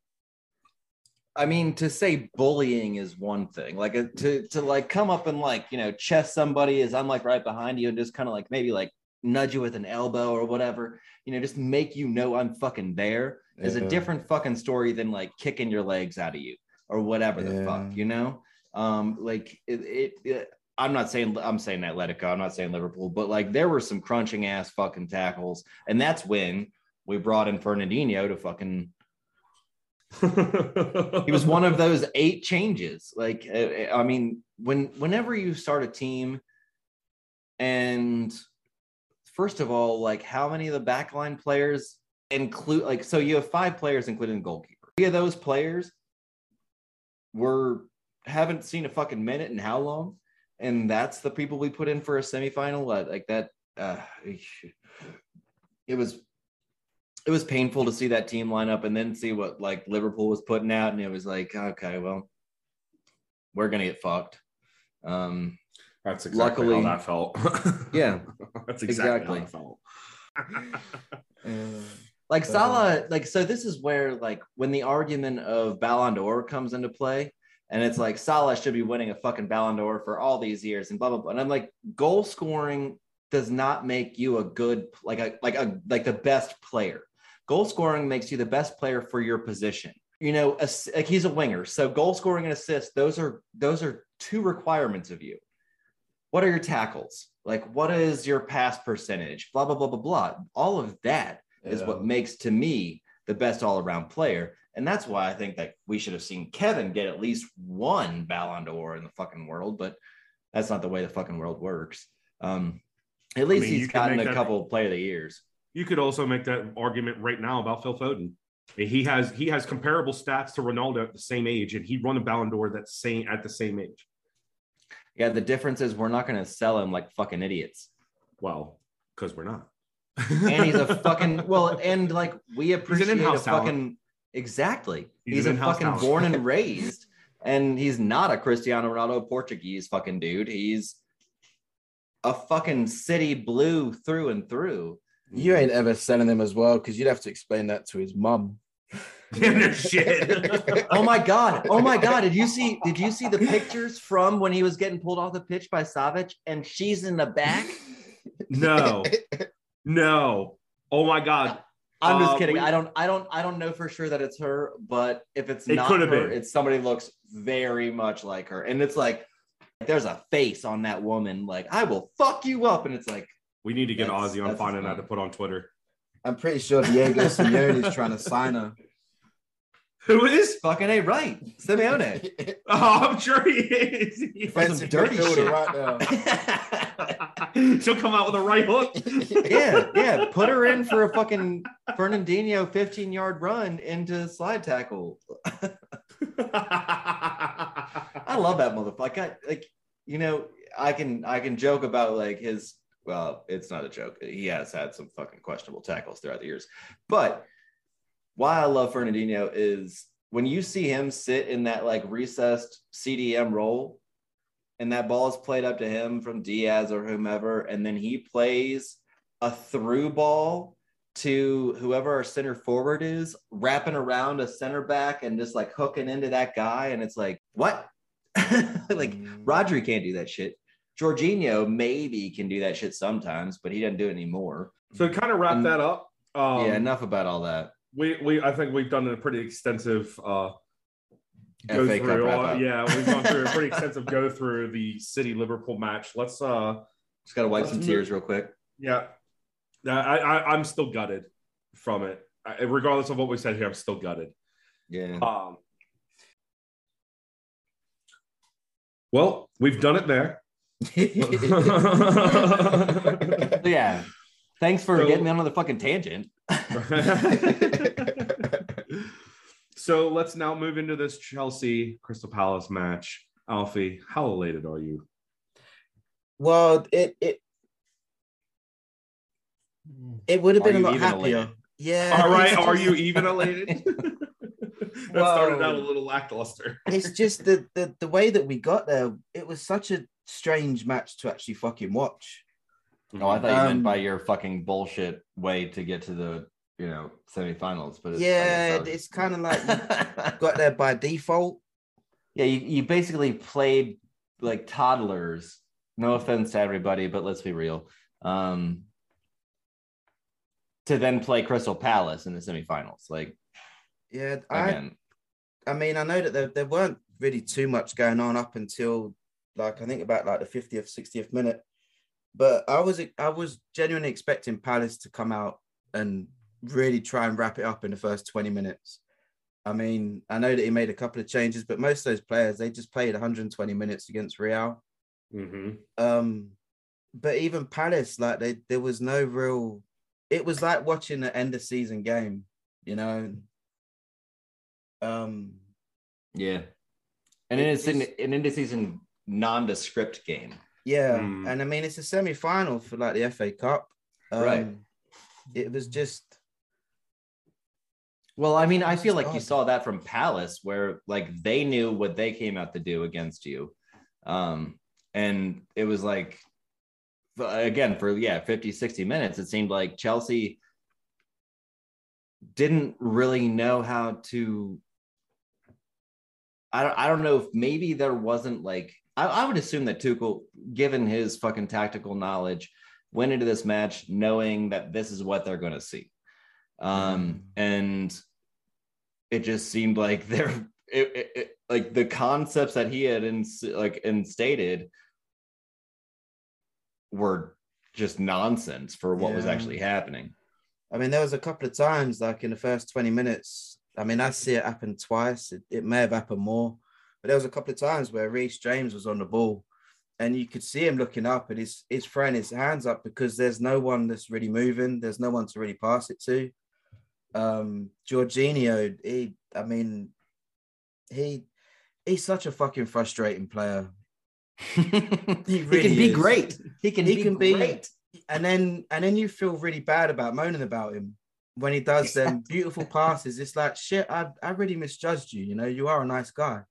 I mean, to say bullying is one thing. Like uh, to to like come up and like you know chest somebody as I'm like right behind you and just kind of like maybe like nudge you with an elbow or whatever. You know, just make you know I'm fucking there is a different fucking story than like kicking your legs out of you or whatever the fuck. You know, um, like it. it, it I'm not saying I'm saying Atletico. I'm not saying Liverpool, but like there were some crunching ass fucking tackles, and that's when we brought in Fernandinho to fucking he was one of those eight changes. Like uh, i mean when whenever you start a team and first of all like how many of the backline players include like so you have five players including the goalkeeper. Three of those players were haven't seen a fucking minute in how long? And that's the people we put in for a semifinal? Like that uh it was it was painful to see that team line up and then see what like Liverpool was putting out, and it was like, okay, well, we're gonna get fucked. Um, That's exactly Luckily- how that felt. yeah, That's exactly, Exactly. how it felt. like But, Salah, like so. This is where like when the argument of Ballon d'Or comes into play, and it's like Salah should be winning a fucking Ballon d'Or for all these years, and blah blah blah. And I'm like, goal scoring does not make you a good like a like a like the best player. Goal scoring makes you the best player for your position. You know, ass- like he's a winger, so goal scoring and assist those are those are two requirements of you. What are your tackles? Like, what is your pass percentage? Blah blah blah blah blah. All of that is Yeah. what makes to me the best all around player. And that's why I think that we should have seen Kevin get at least one Ballon d'Or in the fucking world, but that's not the way the fucking world works. Um, at least mean, he's gotten a that- couple player of the years. You could also make that argument right now about Phil Foden. He has he has comparable stats to Ronaldo at the same age, and he won a Ballon d'Or that same at the same age. Yeah, the difference is we're not going to sell him like fucking idiots. Well, because we're not. and he's a fucking well, and like we appreciate a in-house talent. fucking exactly. He's He's, a fucking talent. born and raised, and he's not a Cristiano Ronaldo Portuguese fucking dude. He's a fucking city blue through and through. You ain't ever selling him as well because you'd have to explain that to his mum. no shit. Oh my god! Oh my god! Did you see? Did you see the pictures from when he was getting pulled off the pitch by Savic and she's in the back? No, no. Oh my god. I'm just Uh, kidding. we- I don't. I don't. I don't know for sure that it's her, but if it's It not her, been. it's somebody looks very much like her, and it's like there's a face on that woman. Like I will fuck you up, and it's like We need to get That's- Ozzy on that's finding fine. that to put on Twitter. I'm pretty sure Diego Simeone is trying to sign her. Who is? fucking a right, Simeone. Oh, I'm sure he is. Defensive dirty shit. right now. She'll come out with a right hook. yeah, yeah. Put her in for a fucking Fernandinho 15 yard run into slide tackle. I love that motherfucker. Like, you know, I can I can joke about like his. Well, it's not a joke. He has had some fucking questionable tackles throughout the years, but why I love Fernandinho is when you see him sit in that like recessed CDM role, and that ball is played up to him from Dias or whomever, and then he plays a through ball to whoever our center forward is, wrapping around a center back and just like hooking into that guy, and it's like what? like mm. Rodri can't do that shit. Jorginho maybe can do that shit sometimes, but he doesn't do it anymore. So kind of wrap Um, that up. Um, yeah, enough about all that. We we I think we've done a pretty extensive uh go FA through. wrap all- up. yeah, we've gone through a pretty extensive go through the City Liverpool match. Let's uh Just gotta wipe some move- tears real quick. yeah. I, I I'm still gutted from it. I, regardless of what we said here, I'm still gutted. Yeah. Um well, we've done it there. So, yeah. Thanks for So- getting me on the fucking tangent. so let's now move into this Chelsea Crystal Palace match. Alfie, how elated are you? Well, it it it would have been a you lot happier. elated? Yeah. All right, it's are you even elated? that started out a little lackluster. It's just the, the the way that we got there. It was such a strange match to actually fucking watch. Oh, I thought you Um, meant by your fucking bullshit way to get to the you know semifinals, but it's, yeah, was- it's kind of like you got there by default. yeah, you, you basically played like toddlers. No offense to everybody, but let's be real. Um, to then play Crystal Palace in the semifinals, like Yeah, I I mean, I know that there, there weren't really too much going on up until like I think about like the 50th, 60th minute. But I was I was genuinely expecting Palace to come out and really try and wrap it up in the first 20 minutes. I mean, I know that he made a couple of changes, but most of those players they just played 120 minutes against Real. Mm-hmm. Um, but even Palace, like they there was no real. It was like watching an end of season game, you know. Um, yeah. And it's in an, end of indecision nondescript game. Yeah, Hmm. and I mean it's a semi-final for like the FA Cup. Um, Right. It was just Well, I mean, I feel like you saw that from Palace, where like they knew what they came out to do against you. Um, and it was like, again, for yeah, 50, 60 minutes, it seemed like Chelsea didn't really know how to. I don't, I don't know if maybe there wasn't like, I, I would assume that Tuchel, given his fucking tactical knowledge, went into this match knowing that this is what they're going to see. Um, and it just seemed like there like the concepts that he had in, like instated were just nonsense for what was actually happening I mean, there was a couple of times, like in the first 20 minutes. I mean, I see it happen twice. It, it may have happened more, but there was a couple of times where Reece James was on the ball and you could see him looking up and he's, he's throwing his hands up because there's no one that's really moving. There's no one to really pass it to. Um, Jorginho, he, I mean, he, he's such a fucking frustrating player. he, he can be is. great. He can he be can great. be, and then and then you feel really bad about moaning about him when he does them beautiful passes. It's like shit. I I really misjudged you. You know, you are a nice guy,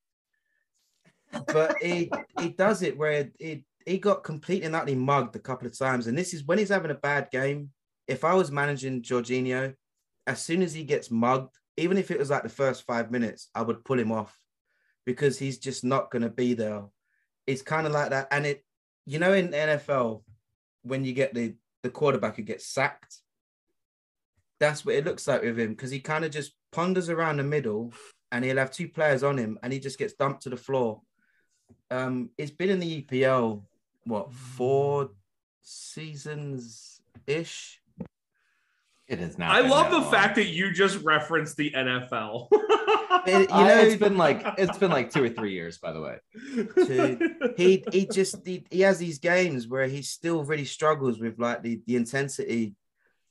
but he he does it where he he got completely and utterly mugged a couple of times. And this is when he's having a bad game. If I was managing Jorginho, as soon as he gets mugged, even if it was like the first five minutes, I would pull him off because he's just not going to be there. It's kind of like that. And it, you know, in NFL, when you get the, the quarterback who gets sacked, that's what it looks like with him because he kind of just ponders around the middle and he'll have two players on him and he just gets dumped to the floor. Um, it's been in the EPL, what, four seasons ish? It is now. I love the fact that you just referenced the NFL. It- you I- know, it's been like it's been like two or three years, by the way. to he he just he, he has these games where he still really struggles with like the, the intensity.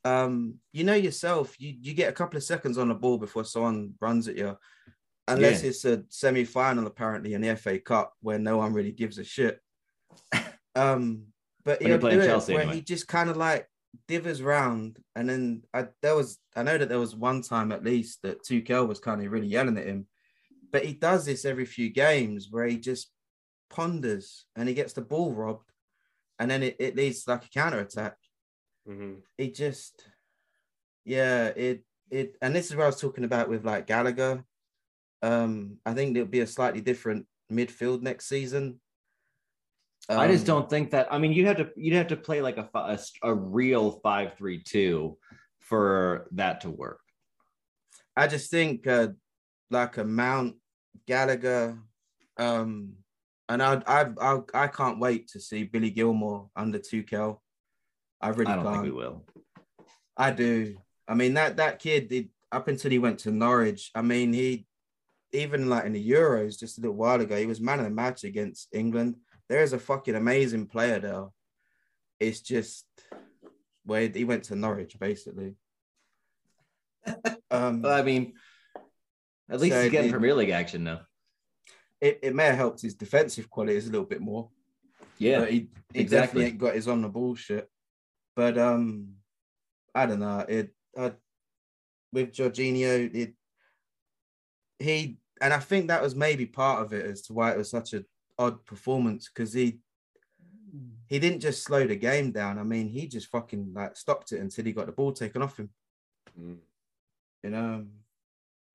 Um, you know yourself, you you get a couple of seconds on the ball before someone runs at you, unless Yeah. it's a semi-final apparently in the FA Cup where no one really gives a shit. Um, but When he'll do it Chelsea where anyway. he just kind of like divers round, and then I there was I know that there was one time at least that Tuchel was kind of really yelling at him, but he does this every few games where he just ponders and he gets the ball robbed, and then it, it leads to like a counter attack. He just, yeah, it it, and this is what I was talking about with like Gallagher. Um, I think there'll be a slightly different midfield next season. I just Um, don't think that. I mean, you'd have to you'd have to play like a a, a real five three two for that to work. I just think uh, like a Mount Gallagher, um, and I I I I can't wait to see Billy Gilmour under Tuchel. I really I don't can't. think we will. I do. I mean that that kid did up until he went to Norwich. I mean he even like in the Euros just a little while ago, he was man of the match against England. There is a fucking amazing player there. It's just where he went to Norwich basically. Um, I mean, at least So he's getting it- Premier League action now. it, it may have helped his defensive qualities a little bit more. Yeah, but he, he exactly. definitely ain't got his on the bullshit. But um, I don't know. It I, with Jorginho, it he and I think that was maybe part of it as to why it was such an odd performance because he he didn't just slow the game down. I mean, he just fucking like stopped it until he got the ball taken off him. Mm. You know,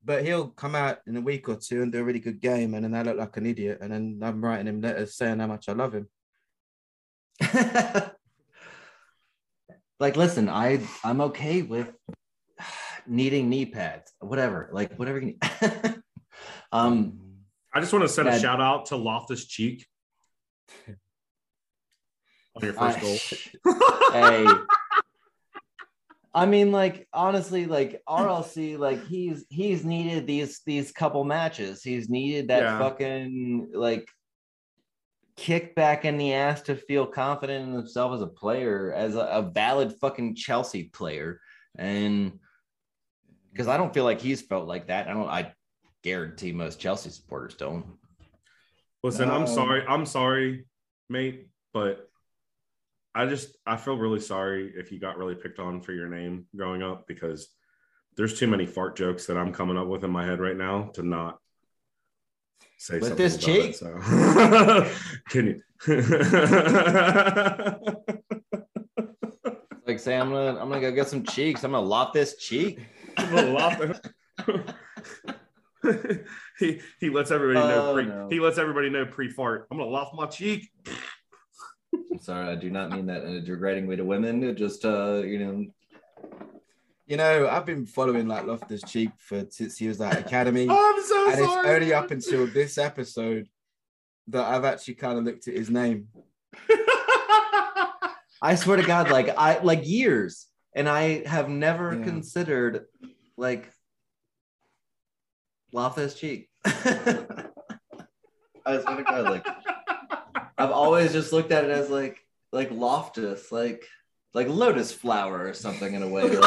but he'll come out in a week or two and do a really good game, and then I look like an idiot, and then I'm writing him letters saying how much I love him. like, listen, I I'm okay with needing knee pads, whatever, like whatever you need. um, I just want to send a shout out to Loftus Cheek on your first I- goal. hey. I mean, like honestly, like RLC, like he's he's needed these these couple matches. He's needed that Yeah. fucking like kick back in the ass to feel confident in himself as a player, as a, a valid fucking Chelsea player, and because I don't feel like he's felt like that. I don't. I guarantee most Chelsea supporters don't. Listen, I'm Um, sorry. I'm sorry, mate, but I just I feel really sorry if you got really picked on for your name growing up because there's too many fart jokes that I'm coming up with in my head right now to not say With something this cheek? it, so can you? Like say I'm gonna I'm gonna go get some cheeks. I'm gonna lop this cheek. I'm gonna lop it. he he lets everybody know Oh, pre, no. he lets everybody know pre fart. I'm gonna loft my cheek. I'm sorry, I do not mean that in a degrading way to women. It just uh, you know, You know, I've been following like Loftus Cheek for since he was like Academy. Oh, I'm so and it's sorry. only up until this episode that I've actually kind of looked at his name. I swear to God, like I like years, and I have never Yeah. considered like Loftus Cheek. I was gonna go like I've always just looked at it as like like Loftus, like like lotus flower or something in a way.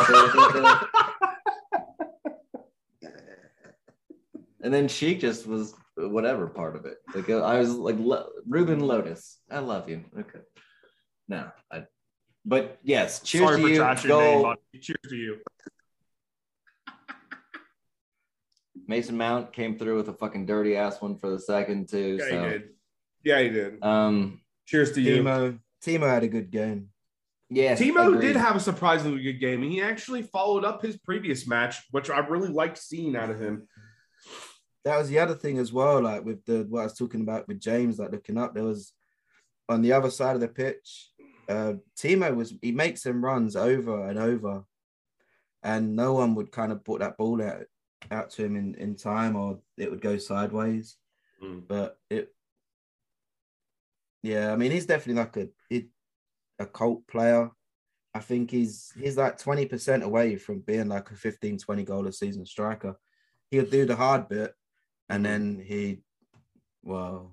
And then Cheek just was whatever part of it. Like I was like Lo- Ruben Lotus. I love you. Okay. No, I. But yes, cheers Sorry to for you. Go name. Cheers to you. Mason Mount came through with a fucking dirty ass one for the second too. Yeah, so. he did. Yeah, he did. Um, Cheers to you. Timo, Timo had a good game. Yeah, Timo agreed. did have a surprisingly good game, and he actually followed up his previous match, which I really liked seeing out of him. That was the other thing as well. Like with the what I was talking about with James, like looking up, there was on the other side of the pitch. Uh, Timo was he makes them runs over and over, and no one would kind of put that ball out out to him in in time, or it would go sideways. Mm. But it, yeah, I mean, he's definitely like a he- a cult player. I think he's he's like 20% away from being like a 15, 20 goal a season striker. He'll do the hard bit and then he well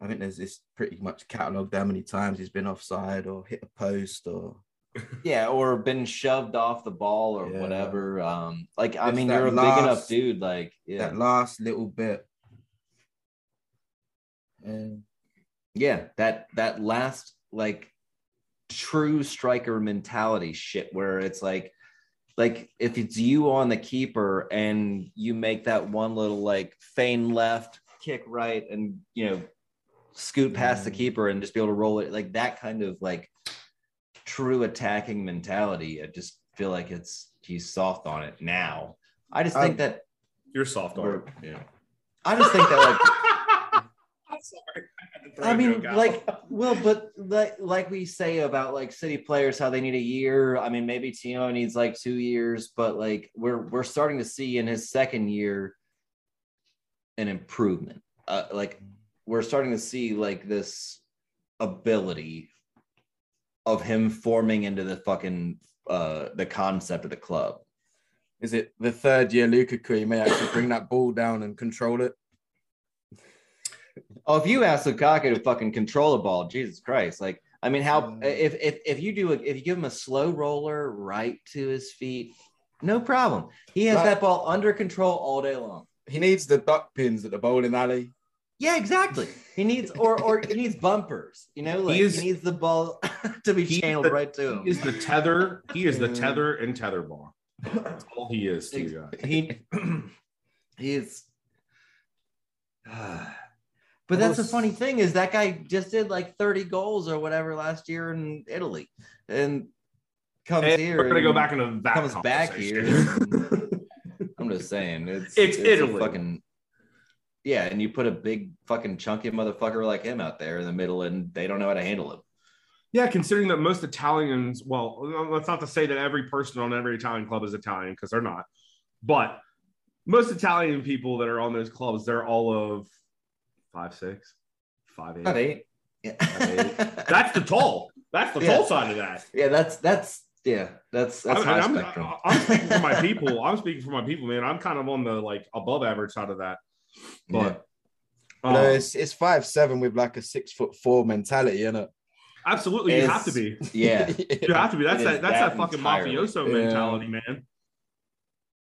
I think there's this pretty much catalogued how many times he's been offside or hit a post or yeah, or been shoved off the ball or Yeah. whatever. Um, like I It's mean, you're a big enough dude. Like, yeah, that last little bit. And yeah, that that last like true striker mentality shit where it's like like if it's you on the keeper and you make that one little like feign left kick right and you know scoot past the keeper and just be able to roll it like that kind of like true attacking mentality i just feel like it's he's soft on it now i just think Um, that You're soft on it. yeah i just think that like I'm sorry. I, had to throw I a mean, like, well, but like, like we say about like city players, how they need a year. I mean, maybe Timo needs like two years, but like we're we're starting to see in his second year an improvement. Uh, like we're starting to see like this ability of him forming into the fucking uh the concept of the club. is it the third year Lukaku he may actually bring that ball down and control it? Oh, if you ask Lukaku to fucking control the ball, Jesus Christ! Like, I mean, how if if if you do a, if you give him a slow roller right to his feet, no problem. He has Like- that ball under control all day long. He needs the duck pins at the bowling alley. Yeah, exactly. He needs or or he needs bumpers. You know, like he, is- needs the ball to be He's channeled the- right to him. He is the tether. He is the mm-hmm. tether and tether ball. That's all he is to you guys. he he's but that's the funny thing is that guy just did like 30 goals or whatever last year in Italy and comes And here we're gonna go back into that comes back here. I'm just saying it's It's a Italy. fucking yeah and you put a big fucking chunky motherfucker like him out there in the middle and they don't know how to handle him Yeah, considering that most Italians, well, that's not to say that every person on every Italian club is Italian because they're not, but most Italian people that are on those clubs, they're all of five six, five eight. Five eight. Yeah. That's the tall. That's the Yeah. tall side of that. yeah that's that's yeah that's that's I'm, high I'm, spectrum I'm speaking for my people. I'm speaking for my people, man. I'm kind of on the like above average side of that. But You know, um, it's it's five seven with like a six foot four mentality, isn't it? absolutely, you have to be. yeah You have to be. That's that. That's that that, fucking entirely. mafioso Yeah. mentality, man.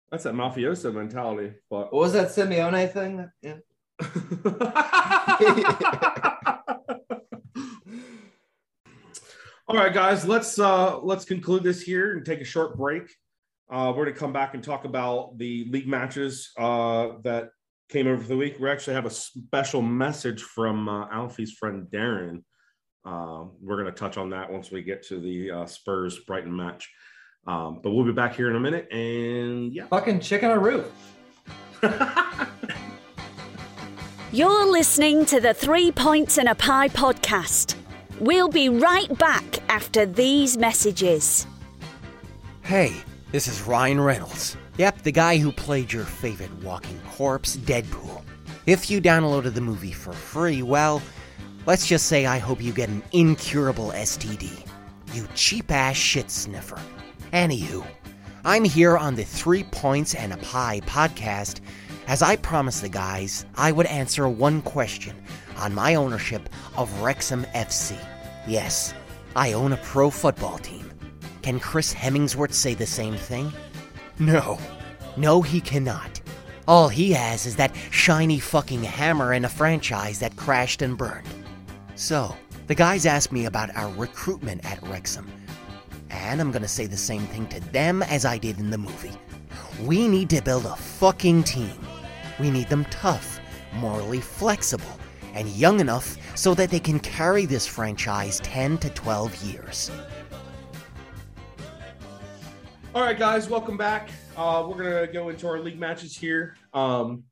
That's that mafioso mentality. But what was that Simeone thing yeah All right, guys, let's uh let's conclude this here and take a short break. Uh, we're gonna come back and talk about the league matches uh, that came over for the week. We actually have a special message from uh, Alfie's friend Darren. Uh, we're gonna touch on that once we get to the uh, Spurs Brighton match. Um, but we'll be back here in a minute, and yeah. fucking chicken or roof You're listening to the Three Points and a Pie podcast. We'll be right back after these messages. Hey, this is Ryan Reynolds. Yep, the guy who played your favorite walking corpse, Deadpool. If you downloaded the movie for free, well, let's just say I hope you get an incurable STD. you cheap ass shit sniffer. Anywho, I'm here on the Three Points and a Pie podcast as I promised the guys I would answer one question on my ownership of Wrexham FC. Yes, I own a pro football team. Can Chris Hemmingsworth say the same thing? No. No, he cannot. All he has is that shiny fucking hammer and a franchise that crashed and burned. So, the guys asked me about our recruitment at Wrexham. And I'm gonna say the same thing to them as I did in the movie. We need to build a fucking team. We need them tough, morally flexible, and young enough so that they can carry this franchise 10 to 12 years. All right, guys, welcome back. Uh, we're gonna go into our league matches here. Um,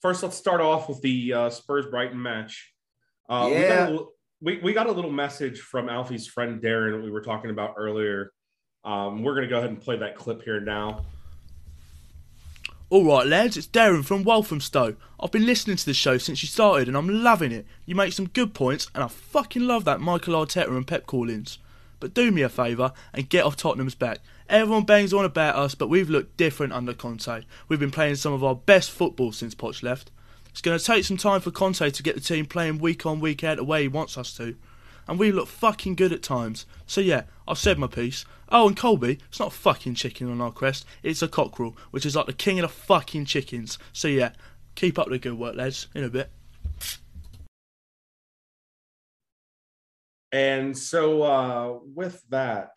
first, let's start off with the uh, Spurs Brighton match. Uh, we, got Yeah. a, we, we got a little message from Alfie's friend Darren we were talking about earlier. Um, we're gonna go ahead and play that clip here now. All right, lads, it's Darren from Walthamstow. I've been listening to the show since you started, and I'm loving it. You make some good points, and I fucking love that Michael Arteta and Pep call-ins. But do me a favour and get off Tottenham's back. Everyone bangs on about us, but we've looked different under Conte. We've been playing some of our best football since Poch left. It's going to take some time for Conte to get the team playing week on, week out the way he wants us to. And we look fucking good at times. So yeah, I've said my piece. Oh, and Colby, it's not a fucking chicken on our crest, it's a cockerel, which is like the king of the fucking chickens. So yeah, keep up the good work, lads. In a bit. And so uh, with that,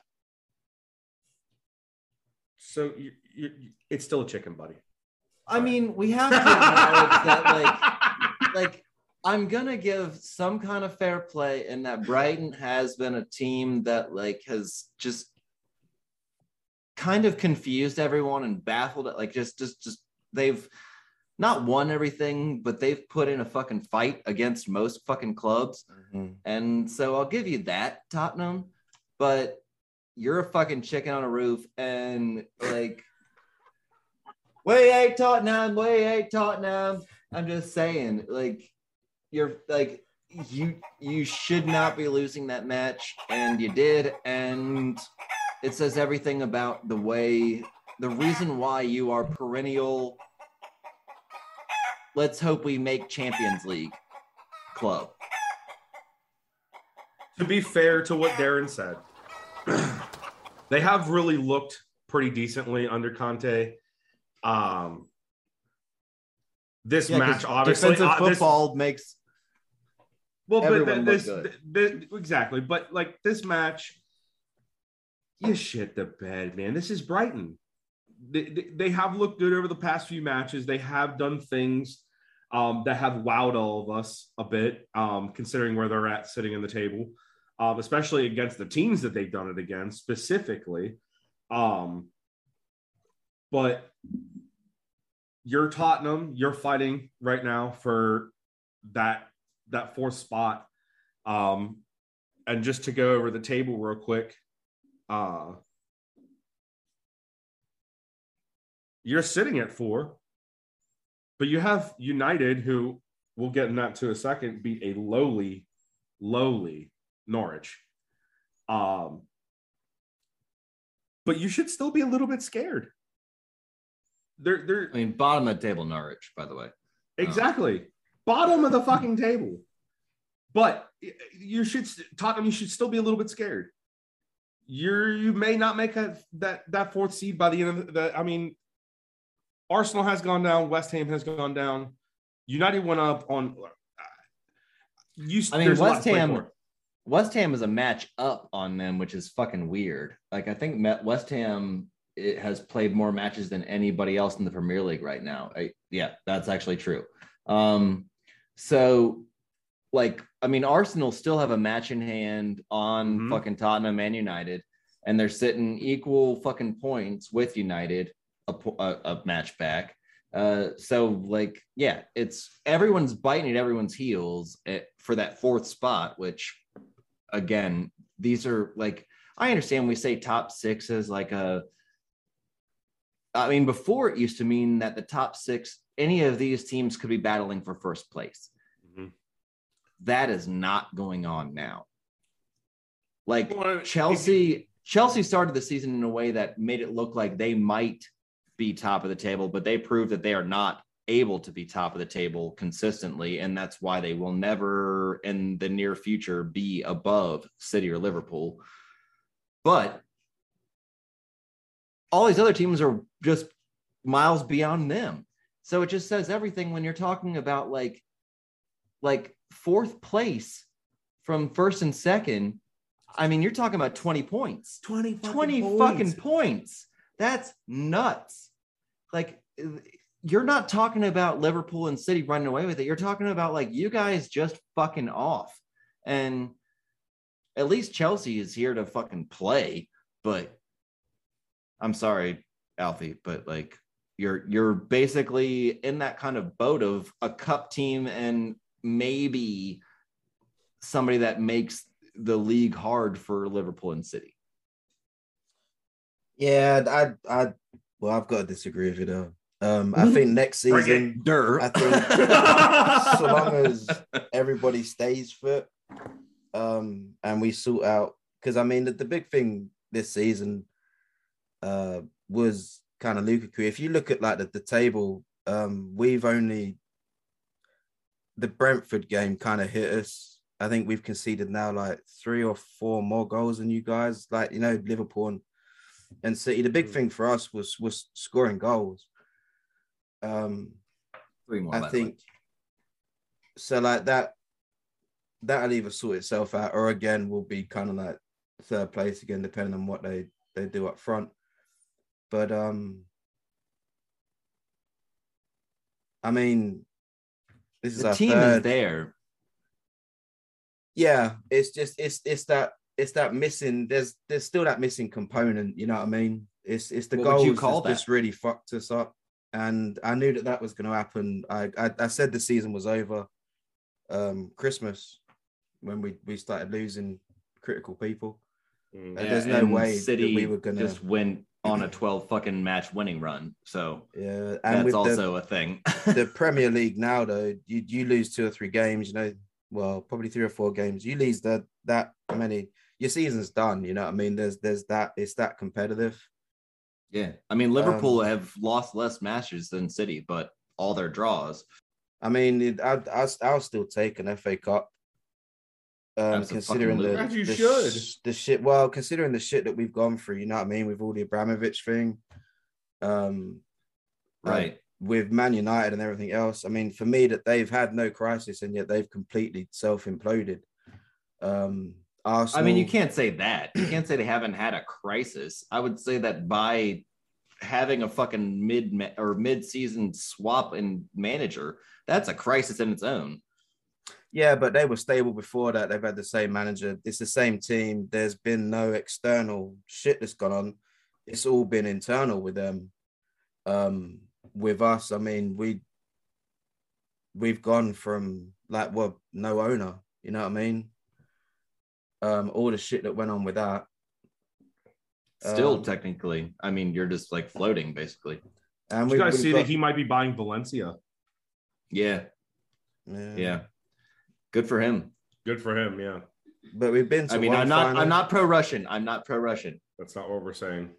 so you, you, it's still a chicken, buddy. I mean, we have to acknowledge that, like, like I'm gonna give some kind of fair play in that Brighton has been a team that like has just kind of confused everyone and baffled it. Like, just, just, just they've not won everything, but they've put in a fucking fight against most fucking clubs. Mm-hmm. And so I'll give you that, Tottenham. But you're a fucking chicken on a roof, and like, way eight Tottenham, way eight Tottenham. I'm just saying, like, you're like, you you should not be losing that match, and you did, and it says everything about the way, the reason why you are perennial. Let's hope we make Champions League club. To be fair to what Darren said, they have really looked pretty decently under Conte. Um, this Yeah, match, obviously, defensive uh, this- football makes well, but th- this, th- th- exactly. But like this match, you shit the bed, man. This is Brighton. They, they, they have looked good over the past few matches. They have done things um, that have wowed all of us a bit, um, considering where they're at sitting in the table, um, especially against the teams that they've done it against specifically. Um, but you're Tottenham. You're fighting right now for that that fourth spot. Um, and just to go over the table real quick, uh, you're sitting at four, but you have United, who we'll get in that to a second, beat a lowly, lowly Norwich. Um, but you should still be a little bit scared. They're, they're, I mean, bottom of the table, Norwich, by the way. Exactly. Bottom of the fucking table. But you should Tottenham, you should still be a little bit scared. You're you may not make a, that that fourth seed by the end of the. I mean, Arsenal has gone down. West Ham has gone down. United went up on. You, I mean, West Ham. West Ham is a match up on them, which is fucking weird. Like I think West Ham it has played more matches than anybody else in the Premier League right now. I, yeah, that's actually true. Um, so, like, I mean, Arsenal still have a match in hand on Mm-hmm. fucking Tottenham and United, and they're sitting equal fucking points with United, a, a, a match back. Uh, so like, yeah, it's everyone's biting at everyone's heels at, for that fourth spot, which again, these are like, I understand we say top six is like a, I mean, before it used to mean that the top six, any of these teams could be battling for first place. Mhm. That is not going on now. Like Chelsea, Chelsea started the season in a way that made it look like they might be top of the table, but they proved that they are not able to be top of the table consistently, and that's why they will never in the near future be above City or Liverpool. But all these other teams are just miles beyond them. So it just says everything when you're talking about like like fourth place from first and second. I mean, you're talking about 20 points. 20 fucking 20 points. fucking points. That's nuts. Like you're not talking about Liverpool and City running away with it. You're talking about like you guys just fucking off. And at least Chelsea is here to fucking play, but I'm sorry, Alfie, but like you're you're basically in that kind of boat of a cup team and maybe somebody that makes the league hard for Liverpool and City. Yeah, I, I, well, I've got to disagree with you though. Um, I think next season, it, I think so long as everybody stays fit, um, and we sort out because I mean the, the big thing this season uh was kind of Lukaku. If you look at like the, the table, um, we've only the Brentford game kind of hit us. I think we've conceded now like three or four more goals than you guys. Like you know, Liverpool and, and City. The big thing for us was was scoring goals. Um, Three more. I the way. think so. Like that, that'll either sort itself out, or again, we'll be kind of like third place again, depending on what they they do up front. But um, I mean, this is the our team third. is there. Yeah, it's just it's it's that it's that missing. There's there's still that missing component. You know what I mean? It's it's the What goals you call that's just really fucked us up, and I knew that that was going to happen. I, I I said the season was over. Um, Christmas when we we started losing critical people. And Yeah, there's no and way City that we were gonna just went on a 12 fucking match winning run. So yeah, and that's with the- also a thing. the Premier League now, though, you you lose two or three games, you know, well, probably three or four games. You lose that that many, your season's done. You know what I mean? There's there's that it's that competitive. Yeah, I mean Liverpool Um, have lost less matches than City, but all their draws. I mean, it, I, I I'll still take an FA Cup. Um, considering the, Absolutely. As you the, should. sh- the shit, well, considering the shit that we've gone through, you know what I mean, with all the Abramovich thing, um, Right. uh, with Man United and everything else. I mean, for me, that they've had no crisis and yet they've completely self imploded. Um, Arsenal, I mean, you can't say that. You can't say they haven't had a crisis. I would say that by having a fucking mid or mid season swap in manager, that's a crisis in its own. Yeah, but they were stable before that. They've had the same manager. It's the same team. There's been no external shit that's gone on. It's all been internal with them. Um, with us, I mean, we we've gone from like well, no owner. You know what I mean? Um, all the shit that went on with that. Still, Um, technically, I mean, you're just like floating basically. And Did you guys we've see got- that he might be buying Valencia? Yeah, Yeah. yeah. Good for him. Good for him. Yeah, But we've been to I mean, I'm not. final. I'm not pro Russian. I'm not pro Russian. that's not what we're saying.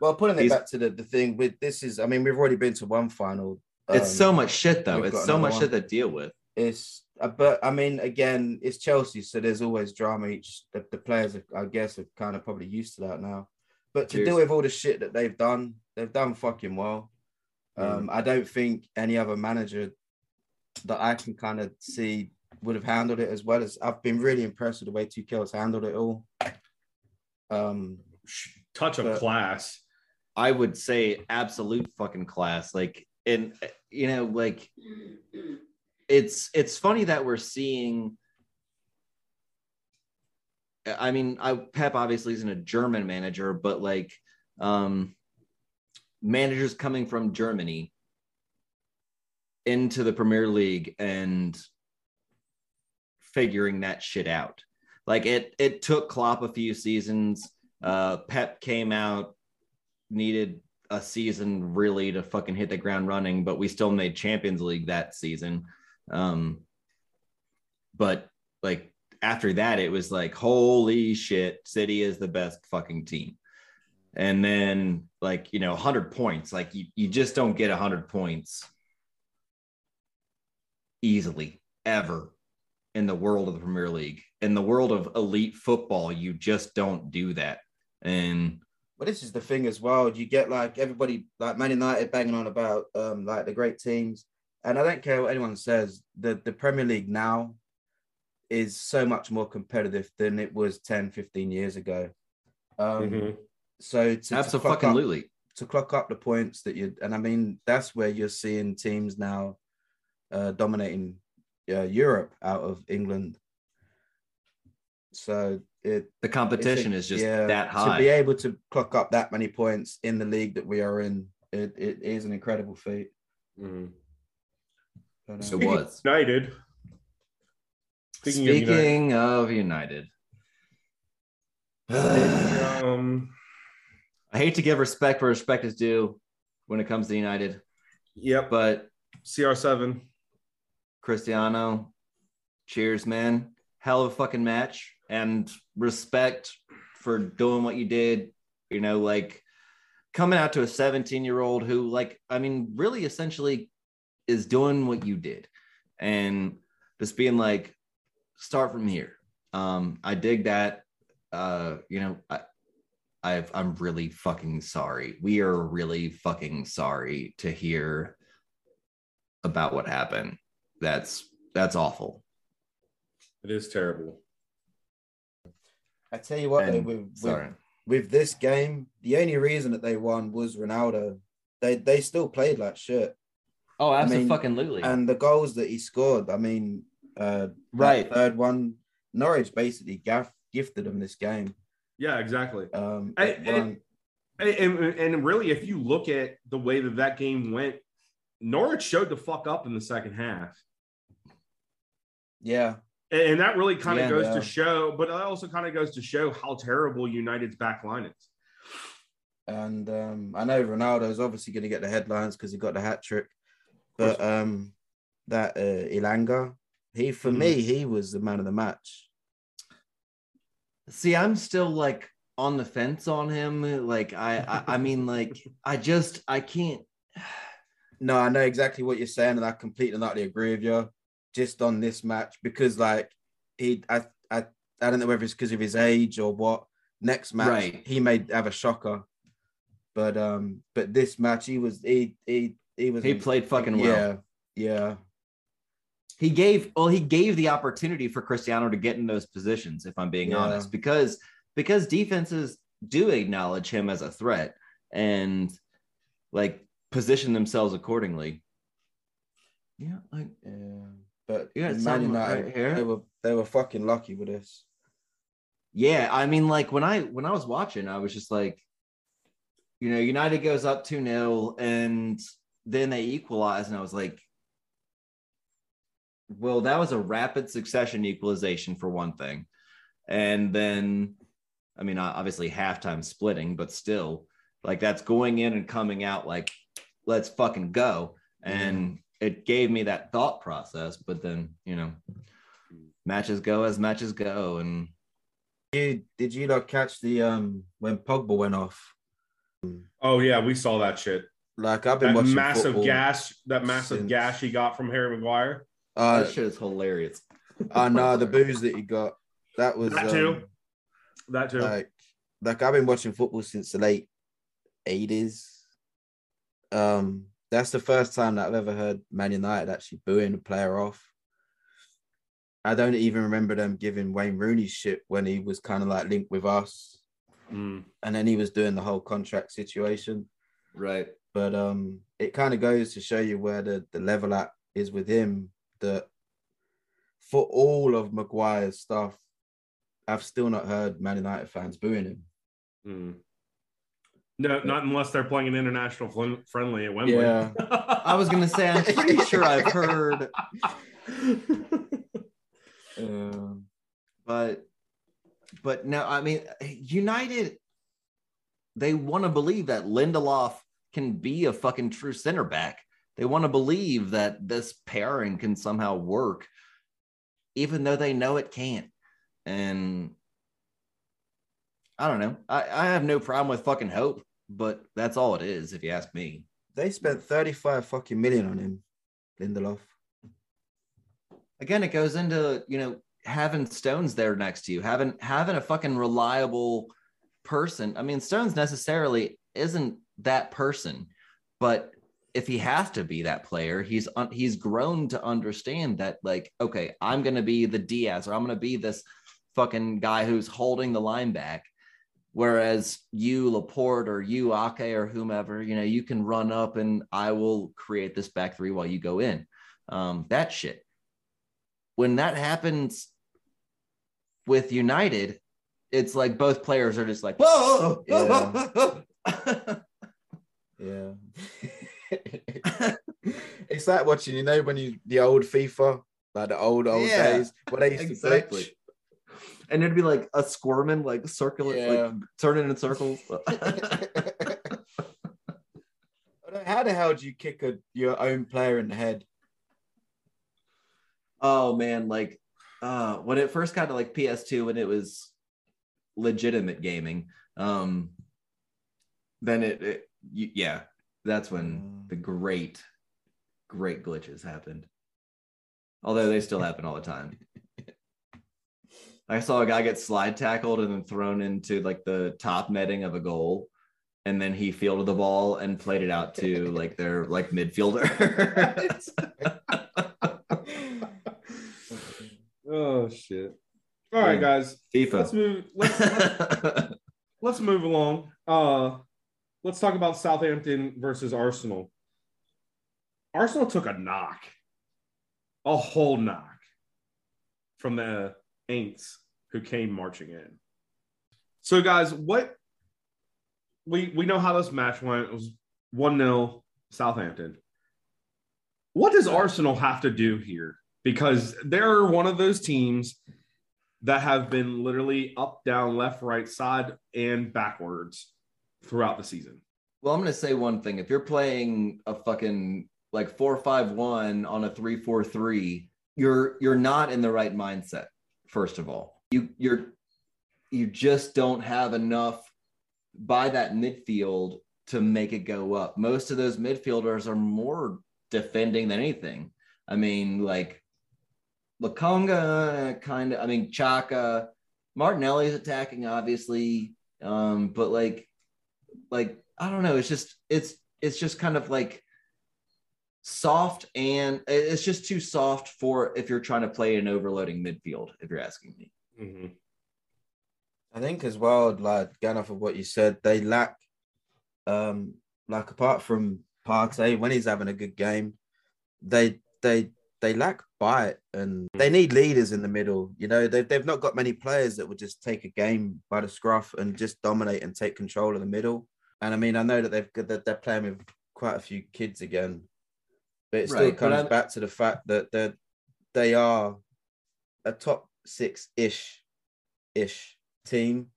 Well, putting it back to the, the thing with this is, I mean, we've already been to one final. It's so Um, much shit though. we've It's got so much one. shit to deal with. It's, but I mean, again, it's Chelsea, so there's always drama. Each the, the players, are, I guess, are kind of probably used to that now. But to Cheers. deal with all the shit that they've done, they've done fucking well. Um, I don't think any other manager that I can kind of see would have handled it as well as I've been really impressed with the way Tuchel has handled it all. Um, Touch of But- class. I would say absolute fucking class. Like, and you know, like it's it's funny that we're seeing. I mean, I Pep obviously isn't a German manager, but like um managers coming from Germany into the Premier League and figuring that shit out. Like it it took Klopp a few seasons. Uh Pep came out needed a season really to fucking hit the ground running, but we still made Champions League that season. Um, but like after that, it was like, holy shit, City is the best fucking team. And then, like, you know, 100 points, like, you, you just don't get 100 points easily ever in the world of the Premier League. In the world of elite football, you just don't do that. And But this is the thing as well. You get like everybody, like Man United, banging on about um like the great teams, and I don't care what anyone says. The the Premier League now is so much more competitive than it was 10, 15 years ago. Um, Mhm. So to, to clock Abso-fucking-lutely. up, to clock up the points that you, and I mean that's where you're seeing teams now uh, dominating uh, Europe out of England. So it the competition it's is just that high. To be able to clock up that many points in the league that we are in, it, it is an incredible feat. Mhm. But, um, It Speaking of was. United. Speaking, of United, of United, um, I hate to give respect where respect is due when it comes to United. Yep. But CR7. Cristiano, cheers, man. Hell of a fucking match. And respect for doing what you did. You know, like coming out to a 17 year old who, like, I mean, really essentially is doing what you did. And just being like, start from here. Um, I dig that. Uh, you know, I, I've, I'm really fucking sorry. We are really fucking sorry to hear about what happened. That's that's awful. It is terrible. I tell you what, though, And- with, with, sorry. with this game, the only reason that they won was Ronaldo. They they still played like shit. Oh, I mean, absolutely. And the goals that he scored, I mean, uh, Right. third one, Norwich basically gaff, gifted him this game. Yeah, exactly. Um, I- and, and, and really, if you look at the way that that game went, Norwich showed the fuck up in the second half. yeah, And, and that really kind of Yeah, goes yeah. to show, but it also kind of goes to show how terrible United's back line is. and um, I know Ronaldo's obviously going to get the headlines because he got the hat trick, but um, that uh, Elanga, he for Mhm. me, he was the man of the match. See, I'm still like on the fence on him. Like I, I, I mean, like I just I can't. No, I know exactly what you're saying, and I completely and utterly agree with you. Just on this match, because like he, I, I, I don't know whether it's because of his age or what. Next match, Right. he may have a shocker, but um, but this match, he was he he he was He played fucking well. Yeah, yeah, He gave well, he gave the opportunity for Cristiano to get in those positions. If I'm being Yeah. honest, because because defenses do acknowledge him as a threat and like position themselves accordingly. Yeah, like yeah. But You got Man United, right here? they were they were fucking lucky with this. Yeah, I mean, like when I when I was watching, I was just like, you know, United goes up 2 0 and then they equalized, and I was like, well, that was a rapid succession equalization for one thing. And then, I mean, obviously halftime splitting, but still, like that's going in and coming out like, let's fucking go. And it gave me that thought process, but then, you know, matches go as matches go. And You did you not catch the um when Pogba went off? Oh yeah, we saw that shit. Like I've been That watching massive football gas, that massive since- gash he got from Harry Maguire. Uh, that shit is hilarious. I know the booze that he got. That was That too. um, That too. like like I've been watching football since the late eighties. Um, that's the first time that I've ever heard Man United actually booing a player off. I don't even remember them giving Wayne Rooney shit when he was kind of like linked with us, Mm. and then he was doing the whole contract situation. Right. But um, it kind of goes to show you where the, the level at is with him. That for all of Maguire's stuff, I've still not heard Man United fans booing him. Mm. No, not unless they're playing an international fl- friendly at Wembley. Yeah. I was gonna say, I'm pretty sure I've heard, Um, but but no, I mean, United, they want to believe that Lindelof can be a fucking true center back. They want to believe that this pairing can somehow work, even though they know it can't. And I don't know. I, I have no problem with fucking hope, but that's all it is, if you ask me. They spent 35 fucking million on him, Lindelof. Again, it goes into, you know, having Stones there next to you, having having a fucking reliable person. I mean, Stones necessarily isn't that person, but if he has to be that player, he's un- he's grown to understand that like, okay, I'm gonna be the Dias or I'm gonna be this fucking guy who's holding the line back. Whereas you, Laporte, or you, Ake, or whomever, you know, you can run up and I will create this back three while you go in. Um, that shit. When that happens with United, it's like both players are just like, whoa, Yeah. Yeah. it's like watching, you know, when you the old FIFA, like the old old Yeah, days when they used exactly. to glitch. and it'd be like a squirming, like circular, Yeah. like turning in circles. How the hell do you kick a, your own player in the head? oh man, like uh when it first got to like PS2 when it was legitimate gaming, um then it, it y- yeah, that's when the great, great glitches happened. Although they still happen all the time. I saw a guy get slide tackled and then thrown into like the top netting of a goal. And then he fielded the ball and played it out to like their like midfielder. Oh shit! All right, guys. FIFA. Let's move. Let's, let's, let's move along. Uh, let's talk about Southampton versus Arsenal. Arsenal took a knock, a whole knock, from the Aints who came marching in. So, guys, what we we know how this match went. It was one 0 Southampton. What does Arsenal have to do here? Because they're one of those teams that have been literally up, down, left, right, side, and backwards throughout the season. Well, I'm gonna say one thing. If you're playing a fucking like four five one on a three four three, you're you're not in the right mindset. First of all, you you're you just don't have enough by that midfield to make it go up. Most of those midfielders are more defending than anything. I mean, like Lokonga, kind of. I mean, Xhaka, Martinelli's attacking, obviously, um, but like, like I don't know. It's just it's it's just kind of like soft, and it's just too soft for if you're trying to play an overloading midfield. If you're asking me. Mm-hmm. I think as well, like going off of what you said, they lack um like apart from Partey when he's having a good game, they they they lack bite and they need leaders in the middle. You know, they've they've not got many players that would just take a game by the scruff and just dominate and take control of the middle. And I mean, I know that they've got that they're playing with quite a few kids again, but it still Right, but comes I'm- back to the fact that they they are a top six ish ish team.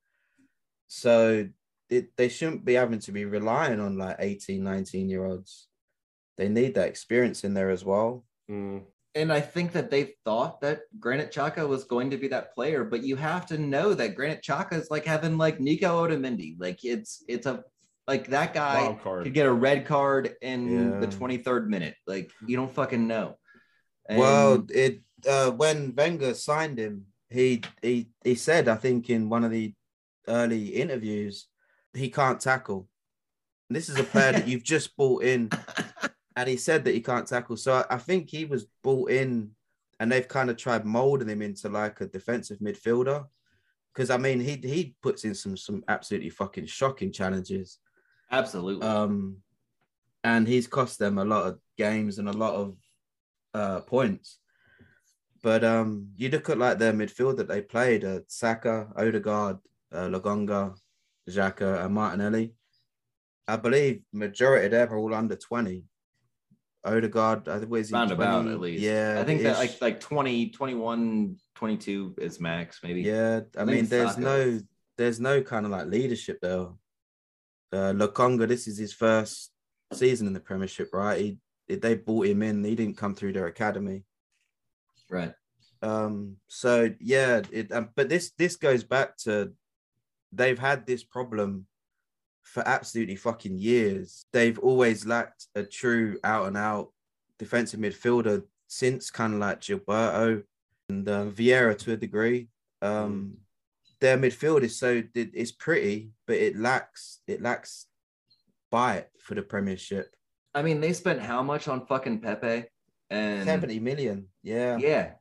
So it, they shouldn't be having to be relying on like 18, 19 year olds. They need that experience in there as well. Hmm. And I think that they thought that Granit Xhaka was going to be that player, but you have to know that Granit Xhaka is like having like Nico Otamendi. Like it's it's a like that guy could get a red card in the 23rd minute. Like you don't fucking know. And- well, it uh, when Wenger signed him, he he he said, I think in one of the early interviews, he can't tackle. And this is a player that you've just bought in, and he said that he can't tackle. So I, I think he was bought in, and they've kind of tried molding him into like a defensive midfielder. Because I mean, he he puts in some some absolutely fucking shocking challenges. Absolutely. Um, and he's cost them a lot of games and a lot of uh, points. But um, you look at like their midfield that they played: uh, Saka, Odegaard, uh, Lokonga, Xhaka, and Martinelli. I believe majority of them are all under twenty. Odegaard, I think, where's he? roundabout 20? at least. Yeah, I think that like like 20, 21, 22 is max, maybe. Yeah, I, I mean, there's no, there's no kind of like leadership there. Uh, Lokonga, this is his first season in the Premiership, right? He they bought him in. He didn't come through their academy. Right. Um, so yeah, it. Um, but this this goes back to they've had this problem for absolutely fucking years. They've always lacked a true out and out defensive midfielder since kind of like Gilberto and uh, Vieira to a degree. Um, their midfield is so it's pretty, but it lacks it lacks bite for the Premiership. I mean, they spent how much on fucking Pepe? And 70 million. Yeah. Yeah.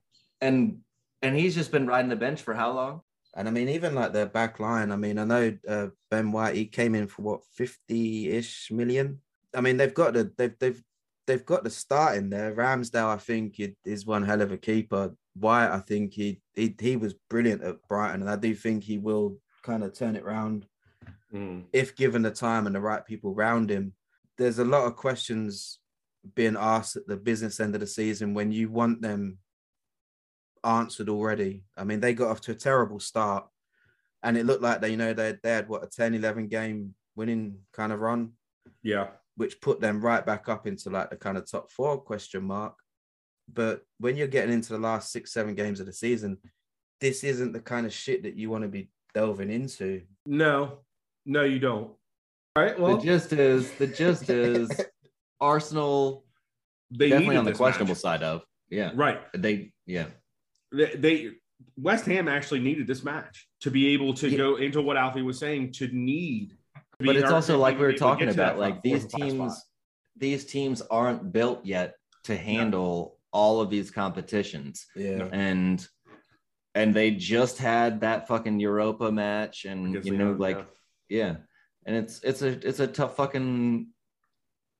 And and he's just been riding the bench for how long? And I mean, even like their back line, I mean, I know uh, Ben White, he came in for what 50-ish million. I mean, they've got the they've they've they've got the start in there. Ramsdale, I think, is one hell of a keeper. White, I think he he he was brilliant at Brighton, and I do think he will kind of turn it around Mm. if given the time and the right people around him. There's a lot of questions being asked at the business end of the season when you want them answered already. I mean, they got off to a terrible start and it looked like they, you know, they, they had what a 10, 11 game winning kind of run, Yeah. which put them right back up into like the kind of top four question mark. But when you're getting into the last six, seven games of the season, this isn't the kind of shit that you want to be delving into. No, no, you don't. All right. Well, the gist is the gist is Arsenal they definitely on the questionable match. side of yeah Right. they yeah They, they West Ham actually needed this match to be able to Yeah. go into what Alfie was saying to need. to but it's also like we were be able to talking get to that about like these four or five teams these teams aren't built yet to handle all of these competitions Yeah. and and they just had that fucking Europa match and Against you know like yeah. yeah and it's it's a it's a tough fucking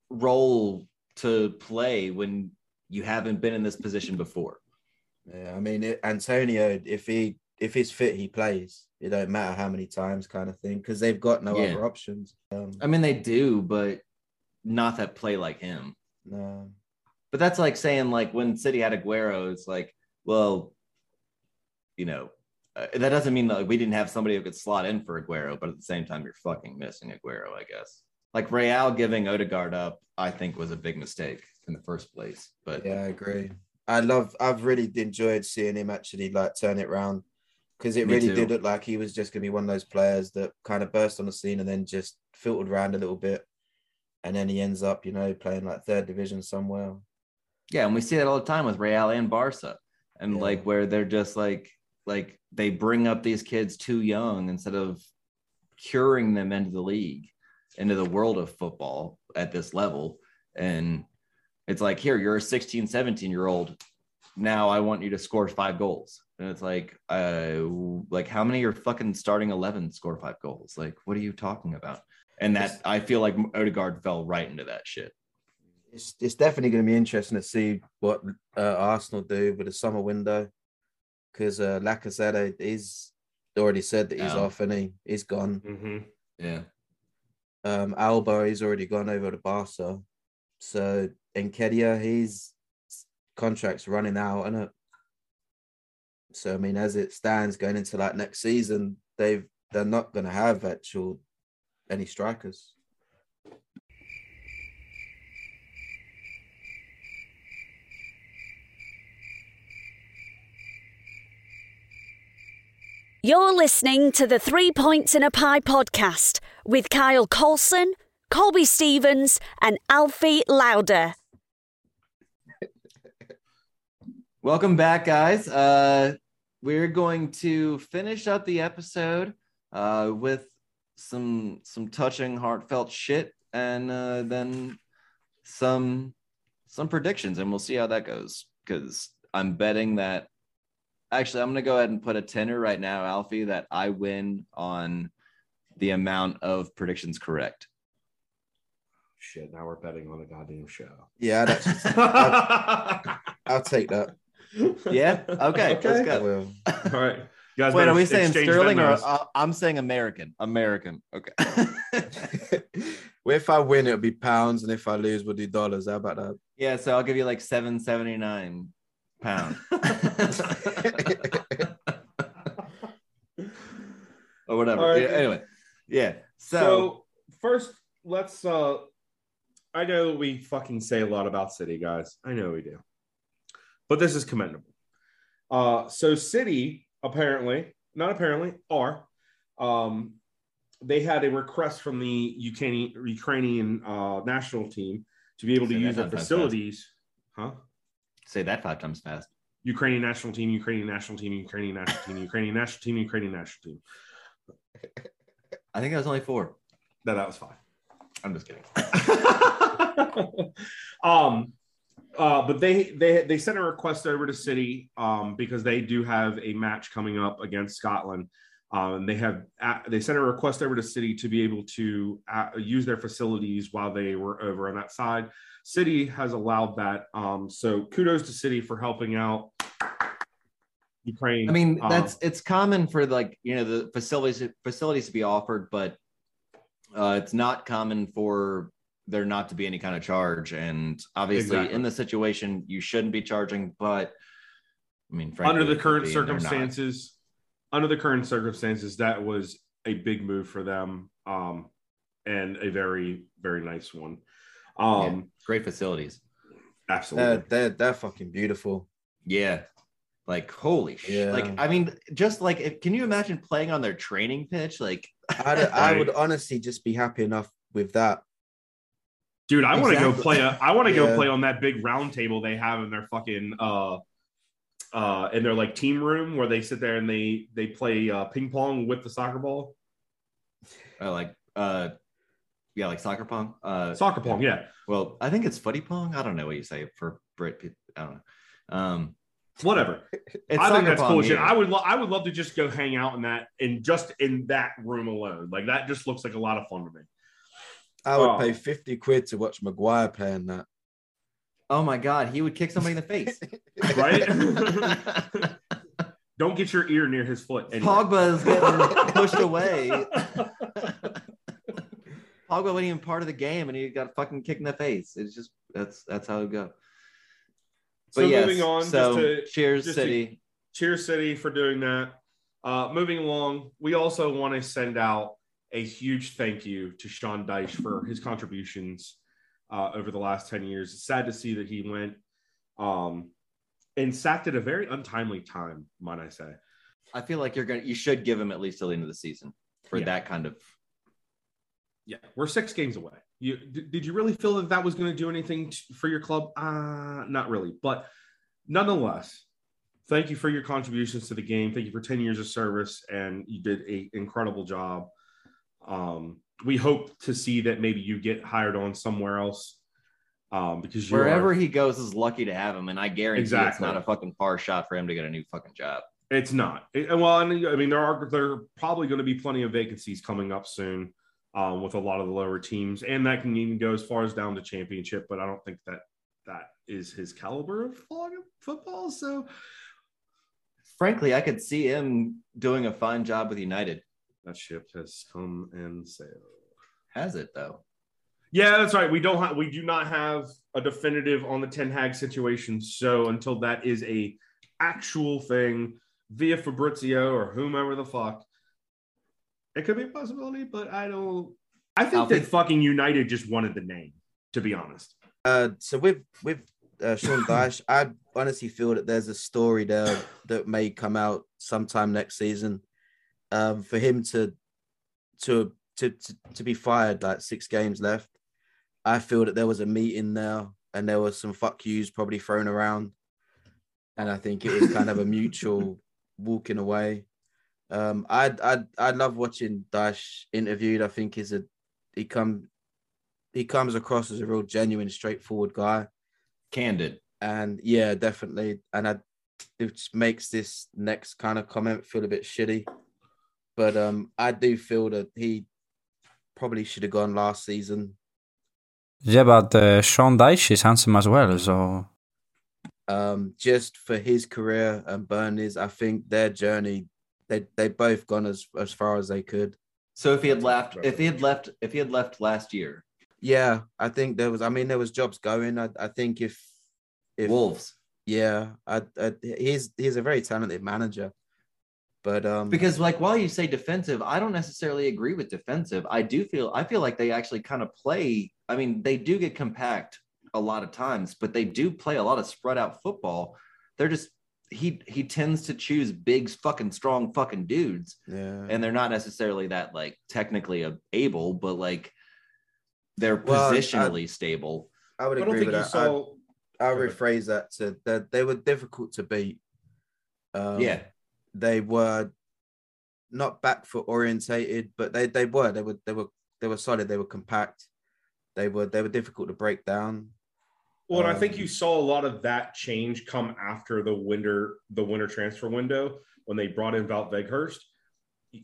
role to play when you haven't been in this position before Yeah, I mean, it, Antonio, if he if he's fit, he plays. It don't matter how many times, kind of thing, because they've got no Yeah. other options. Um, I mean, they do, but not that play like him. no, But that's like saying like when City had Aguero, it's like, well, you know, uh, that doesn't mean that like, we didn't have somebody who could slot in for Aguero, but at the same time, you're fucking missing Aguero, I guess. Like Real giving Odegaard up, I think was a big mistake in the first place. But yeah, I agree. I love. I've really enjoyed seeing him actually like turn it around because it Me really too. did look like he was just gonna be one of those players that kind of burst on the scene and then just filtered around a little bit, and then he ends up, you know, playing like third division somewhere. Yeah, and we see that all the time with Real and Barca, and like where they're just like like they bring up these kids too young instead of curing them into the league, into the world of football at this level, and it's like here you're a 16, 17 year old. Now I want you to score five goals, and it's like uh like how many of your fucking starting eleven score five goals? Like what are you talking about? And that I feel like Odegaard fell right into that shit. It's it's definitely going to be interesting to see what uh, Arsenal do with the summer window because uh, Lacazette he's already said that he's Out. off and he he's gone. Mm-hmm. Yeah. Um, Auba he's already gone over to Barca, so Nketiah his contract's running out, and so I mean, as it stands going into like next season, they've they're not going to have actual any strikers. You're listening to the Three Points in a Pie podcast with Kyle Colson, Colby Stevens, and Alfie Lauder. Welcome back, guys. Uh, we're going to finish up the episode uh, with some some touching, heartfelt shit, and uh, then some some predictions, and we'll see how that goes. Because I'm betting that. Actually, I'm gonna go ahead and put a tenor right now, Alfie, that I win on the amount of predictions correct. Shit, now we're betting on a goddamn show. Yeah, that's, I'll, I'll take that. Yeah. Okay. Let's go. All right. You guys Wait, are we saying sterling or uh, I'm saying American? American. Okay. Well, if I win, it'll be pounds, and if I lose, we'll do dollars. How about that? Yeah, so I'll give you like seven seventy nine pound. or whatever. Right. Yeah, anyway, yeah. So, So, first, let's. uh I know we fucking say a lot about City, guys. I know we do, but this is commendable. Uh, so City apparently, not apparently, are um, they had a request from the Ukrainian Ukrainian uh, national team to be able to use their facilities. Huh? Say that five times fast. Ukrainian national team, Ukrainian national team, Ukrainian national team, Ukrainian national team, Ukrainian national team. I think that was only four. No, that was five. I'm just kidding. um uh but they they they sent a request over to city um because they do have a match coming up against scotland um they have uh, they sent a request over to city to be able to uh, use their facilities while they were over on that side city has allowed that um so kudos to city for helping out ukraine I mean, Um, that's it's common for like you know the facilities facilities to be offered, but uh, it's not common for there not to be any kind of charge. And obviously, Exactly. in the situation, you shouldn't be charging. But I mean, frankly, under the current be, and they're not. circumstances under the current circumstances that was a big move for them um and a very very nice one um Yeah, great facilities. absolutely They're, they're, they're fucking beautiful. Yeah. Like holy shit! Yeah. Like I mean, just like if, can you imagine playing on their training pitch? Like I'd, I would honestly just be happy enough with that. dude i want to go play a i want to Yeah. go play on that big round table they have in their fucking uh uh in their like team room where they sit there and they they play uh ping pong with the soccer ball uh, like uh yeah, like soccer pong. Uh Soccer pong, yeah. Well, I think it's footy pong. I don't know what you say for Brit. people. I don't know. Um, whatever. It's I think that's pong, cool shit. I would lo- I would love to just go hang out in that and just in that room alone. Like that just looks like a lot of fun to me. I would Oh. pay 50 quid to watch Maguire playing that. Oh my god, he would kick somebody in the face. Right? Don't get your ear near his foot. anyway. Pogba is getting pushed away. Pogba wasn't even part of the game, and he got fucking kicked in the face. It's just that's that's how it go. So But yes, moving on, so just to cheers, City. cheers, City for doing that. Uh, moving along, we also want to send out a huge thank you to Sean Dyche for his contributions uh, over the last 10 years. It's sad to see that he went um, and sacked at a very untimely time, might I say. I feel like you're gonna you should give him at least till the end of the season for Yeah. that kind of. Yeah, we're six games away. You did you really feel that that was going to do anything for your club? Uh, not really, but nonetheless, thank you for your contributions to the game. Thank you for ten years of service, and you did a incredible job. Um, we hope to see that maybe you get hired on somewhere else, um, because Wherever are, he goes is lucky to have him, and I guarantee it's not a fucking far shot for him to get a new fucking job. It's not. It- well, I mean, I mean, there are there are probably going to be plenty of vacancies coming up soon um, with a lot of the lower teams, and that can even go as far as down to championship. But I don't think that that is his caliber of football. So Frankly, I could see him doing a fine job with United. that ship has come and sailed. Has it though? Yeah, that's right. We don't have we do not have a definitive on the Ten Hag situation. So until that is a actual thing via Fabrizio or whomever the fuck, it could be a possibility. But I don't. I think that fucking United just wanted the name. To be honest, Uh, so with with uh, Sean Dyche, I honestly feel that there's a story there that may come out sometime next season. Um, for him to to to to, to be fired like six games left, I feel that there was a meeting there and there was some fuck yous probably thrown around, and I think it was kind of a mutual walking away. Um, I I I love watching Dyche interviewed. I think he's a he come he comes across as a real genuine, straightforward guy. Candid. And yeah, definitely. And I it makes this next kind of comment feel a bit shitty. But um I do feel that he probably should have gone last season. Yeah, but uh, Sean Dyche is handsome as well, so Um just for his career and Burnley's, I think their journey they they both gone as as far as they could. So if he had left, if he had left, if he had left last year, Yeah, I think there was. I mean, there was jobs going. I, I think if, if Wolves. yeah, I, I, he's he's a very talented manager, but um, because like while you say defensive, I don't necessarily agree with defensive. I do feel I feel like they actually kind of play. I mean, they do get compact a lot of times, but they do play a lot of spread out football. They're just he he tends to choose big fucking strong fucking dudes Yeah. and they're not necessarily that like technically able but like they're Well, I- positionally stable I would I don't agree think with that. saw. I, I rephrase that to that they were difficult to beat. Um, Yeah. they were not back foot orientated, but they they were they were they were they were solid. They were compact. They were they were difficult to break down. Well, and I Um, think you saw a lot of that change come after the winter the winter transfer window when they brought in Wout Weghorst.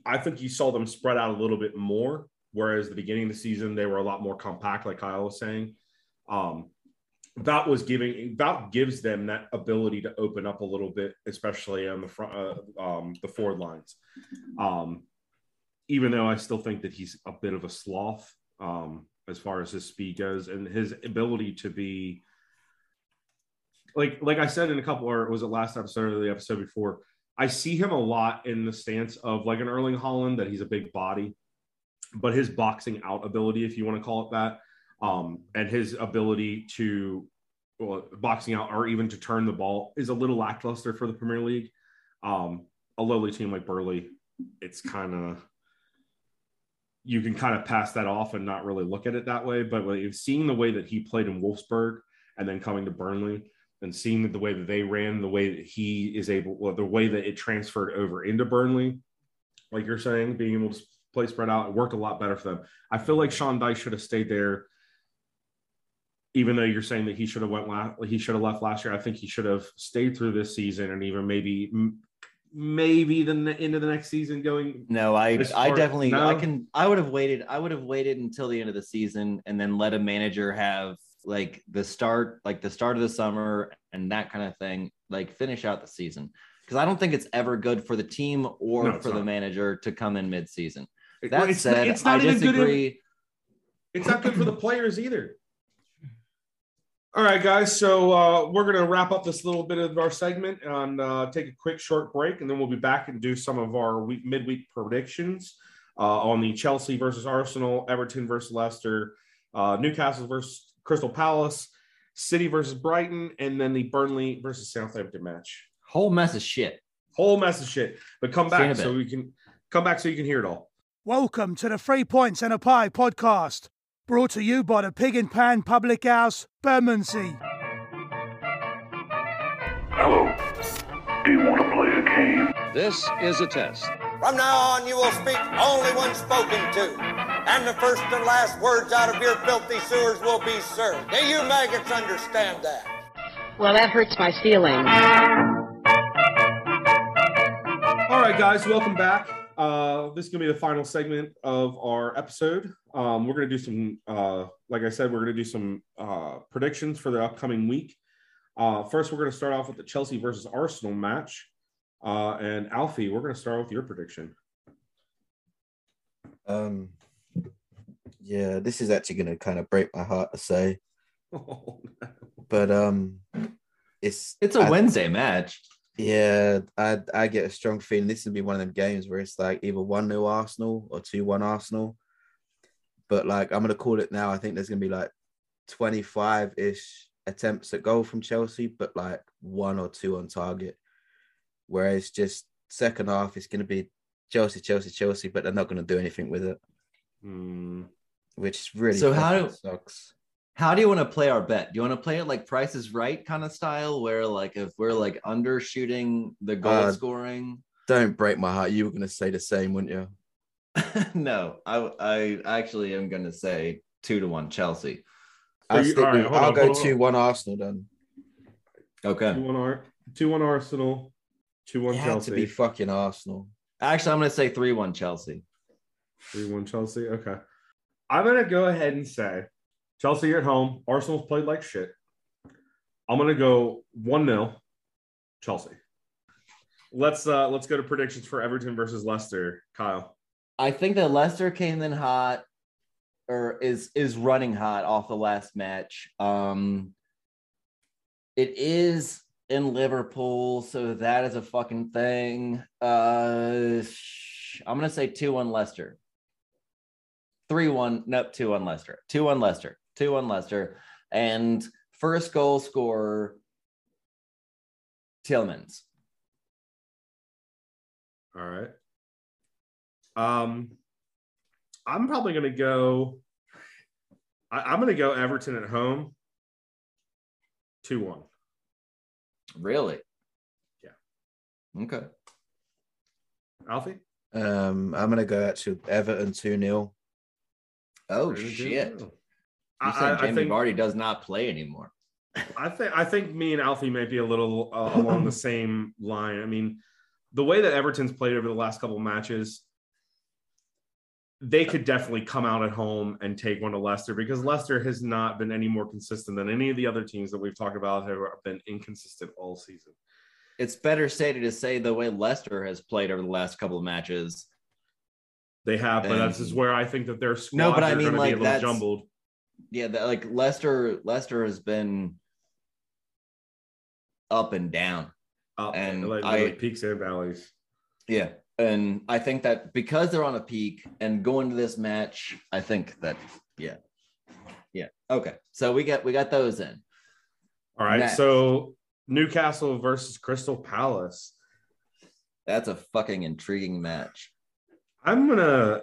I think you saw them spread out a little bit more, whereas the beginning of the season they were a lot more compact, like Kyle was saying. Um, that was giving that gives them that ability to open up a little bit, especially on the front, uh, um, the forward lines. Um, even though I still think that he's a bit of a sloth um, as far as his speed goes and his ability to be like like I said in a couple or was it last episode or the episode before, I see him a lot in the stance of like an Erling Haaland that he's a big body, but his boxing out ability, if you want to call it that, um, and his ability to well, boxing out or even to turn the ball is a little lackluster for the Premier League. Um, a lowly team like Burley, it's kind of you can kind of pass that off and not really look at it that way. But when you've the way that he played in Wolfsburg and then coming to Burnley and seeing the way that they ran, the way that he is able, well, the way that it transferred over into Burnley, like you're saying, being able to play spread out, it worked a lot better for them. I feel like Sean Dyche should have stayed there. Even though you're saying that he should have went last, he should have left last year. I think he should have stayed through this season and even maybe, maybe the end of the next season going. No, I I definitely No? I can I would have waited I would have waited until the end of the season and then let a manager have like the start like the start of the summer and that kind of thing like finish out the season because I don't think it's ever good for the team or No, it's for the manager to come in mid-season. That it's not- said, it's not I even good in- disagree. It's not good for the players either. All right, guys. So uh, we're going to wrap up this little bit of our segment and uh, take a quick short break, and then we'll be back and do some of our week, midweek predictions uh, on the Chelsea versus Arsenal, Everton versus Leicester, uh, Newcastle versus Crystal Palace, City versus Brighton, and then the Burnley versus Southampton match. Whole mess of shit. Whole mess of shit. But come See you in back so we can come back so you can hear it all. Welcome to the Three Points and a Pie podcast, brought to you by the Pig and Pan Public House, Bermondsey. Hello. Do you want to play a game? This is a test. From now on, you will speak only when spoken to. And the first and last words out of your filthy sewers will be served. Do you maggots understand that? Well, that hurts my feelings. All right, guys, welcome back. Uh, this is going to be the final segment of our episode. Um, we're going to do some, uh, like I said, we're going to do some uh, predictions for the upcoming week. Uh, first, we're going to start off with the Chelsea versus Arsenal match. Uh, and Alfie, we're going to start with your prediction. Um, yeah, this is actually going to kind of break my heart to say, Oh, but um, it's It's a I- Wednesday match. Yeah, I I get a strong feeling this will be one of them games where it's like either one 0 Arsenal or two one Arsenal. But like I'm gonna call it now. I think there's gonna be like 25 ish attempts at goal from Chelsea, but like one or two on target. Whereas just second half, it's gonna be Chelsea, Chelsea, Chelsea, but they're not gonna do anything with it, Hmm. which really So how do- sucks. How do you want to play our bet? Do you want to play it like Price is Right kind of style, where like if we're like undershooting the goal Uh, scoring? Don't break my heart. You were gonna say the same, wouldn't you? no, I I actually am going to say two to one Chelsea. I'll, you- stick all right, with- I'll on, go hold on. two one Arsenal then. Okay. Two one Ar- two one Arsenal, two one Chelsea, to be fucking Arsenal. Actually, I'm going to say three one Chelsea. three one Chelsea. Okay, I'm going to go ahead and say Chelsea at home. Arsenal's played like shit. I'm going to go one 0 Chelsea. Let's uh let's go to predictions for Everton versus Leicester. Kyle. I think that Leicester came in hot or is is running hot off the last match. Um it is in Liverpool, so that is a fucking thing. Uh I'm gonna say 2-1 Leicester. 3-1, nope, 2-1 Leicester. 2-1 Leicester. 2-1 Leicester. And first goal scorer Tielemans. All right. Um, I'm probably to go. I, I'm to go Everton at home. Two one. Really? Yeah. Okay. Alfie. Um, I'm gonna go actually Everton two 0 Oh Everton shit! 2-0. You I- said I- I Jamie think- Vardy does not play anymore. I think I think me and Alfie may be a little uh, along the same line. I mean, the way that Everton's played over the last couple matches, they could definitely come out at home and take one to Leicester because Leicester has not been any more consistent than any of the other teams that we've talked about have been inconsistent all season. It's better stated to say the way Leicester has played over the last couple of matches. They have, but this is where I think that their squad No, but I mean, like, be a little that's- jumbled. Yeah, that, like Leicester, Leicester has been up and down, Up, and like, I like peaks and valleys. Yeah. And I think that because they're on a peak and going to this match, I think that yeah. Yeah. Okay. So we got we got those in. All right, Next. so Newcastle versus Crystal Palace. That's a fucking intriguing match. I'm gonna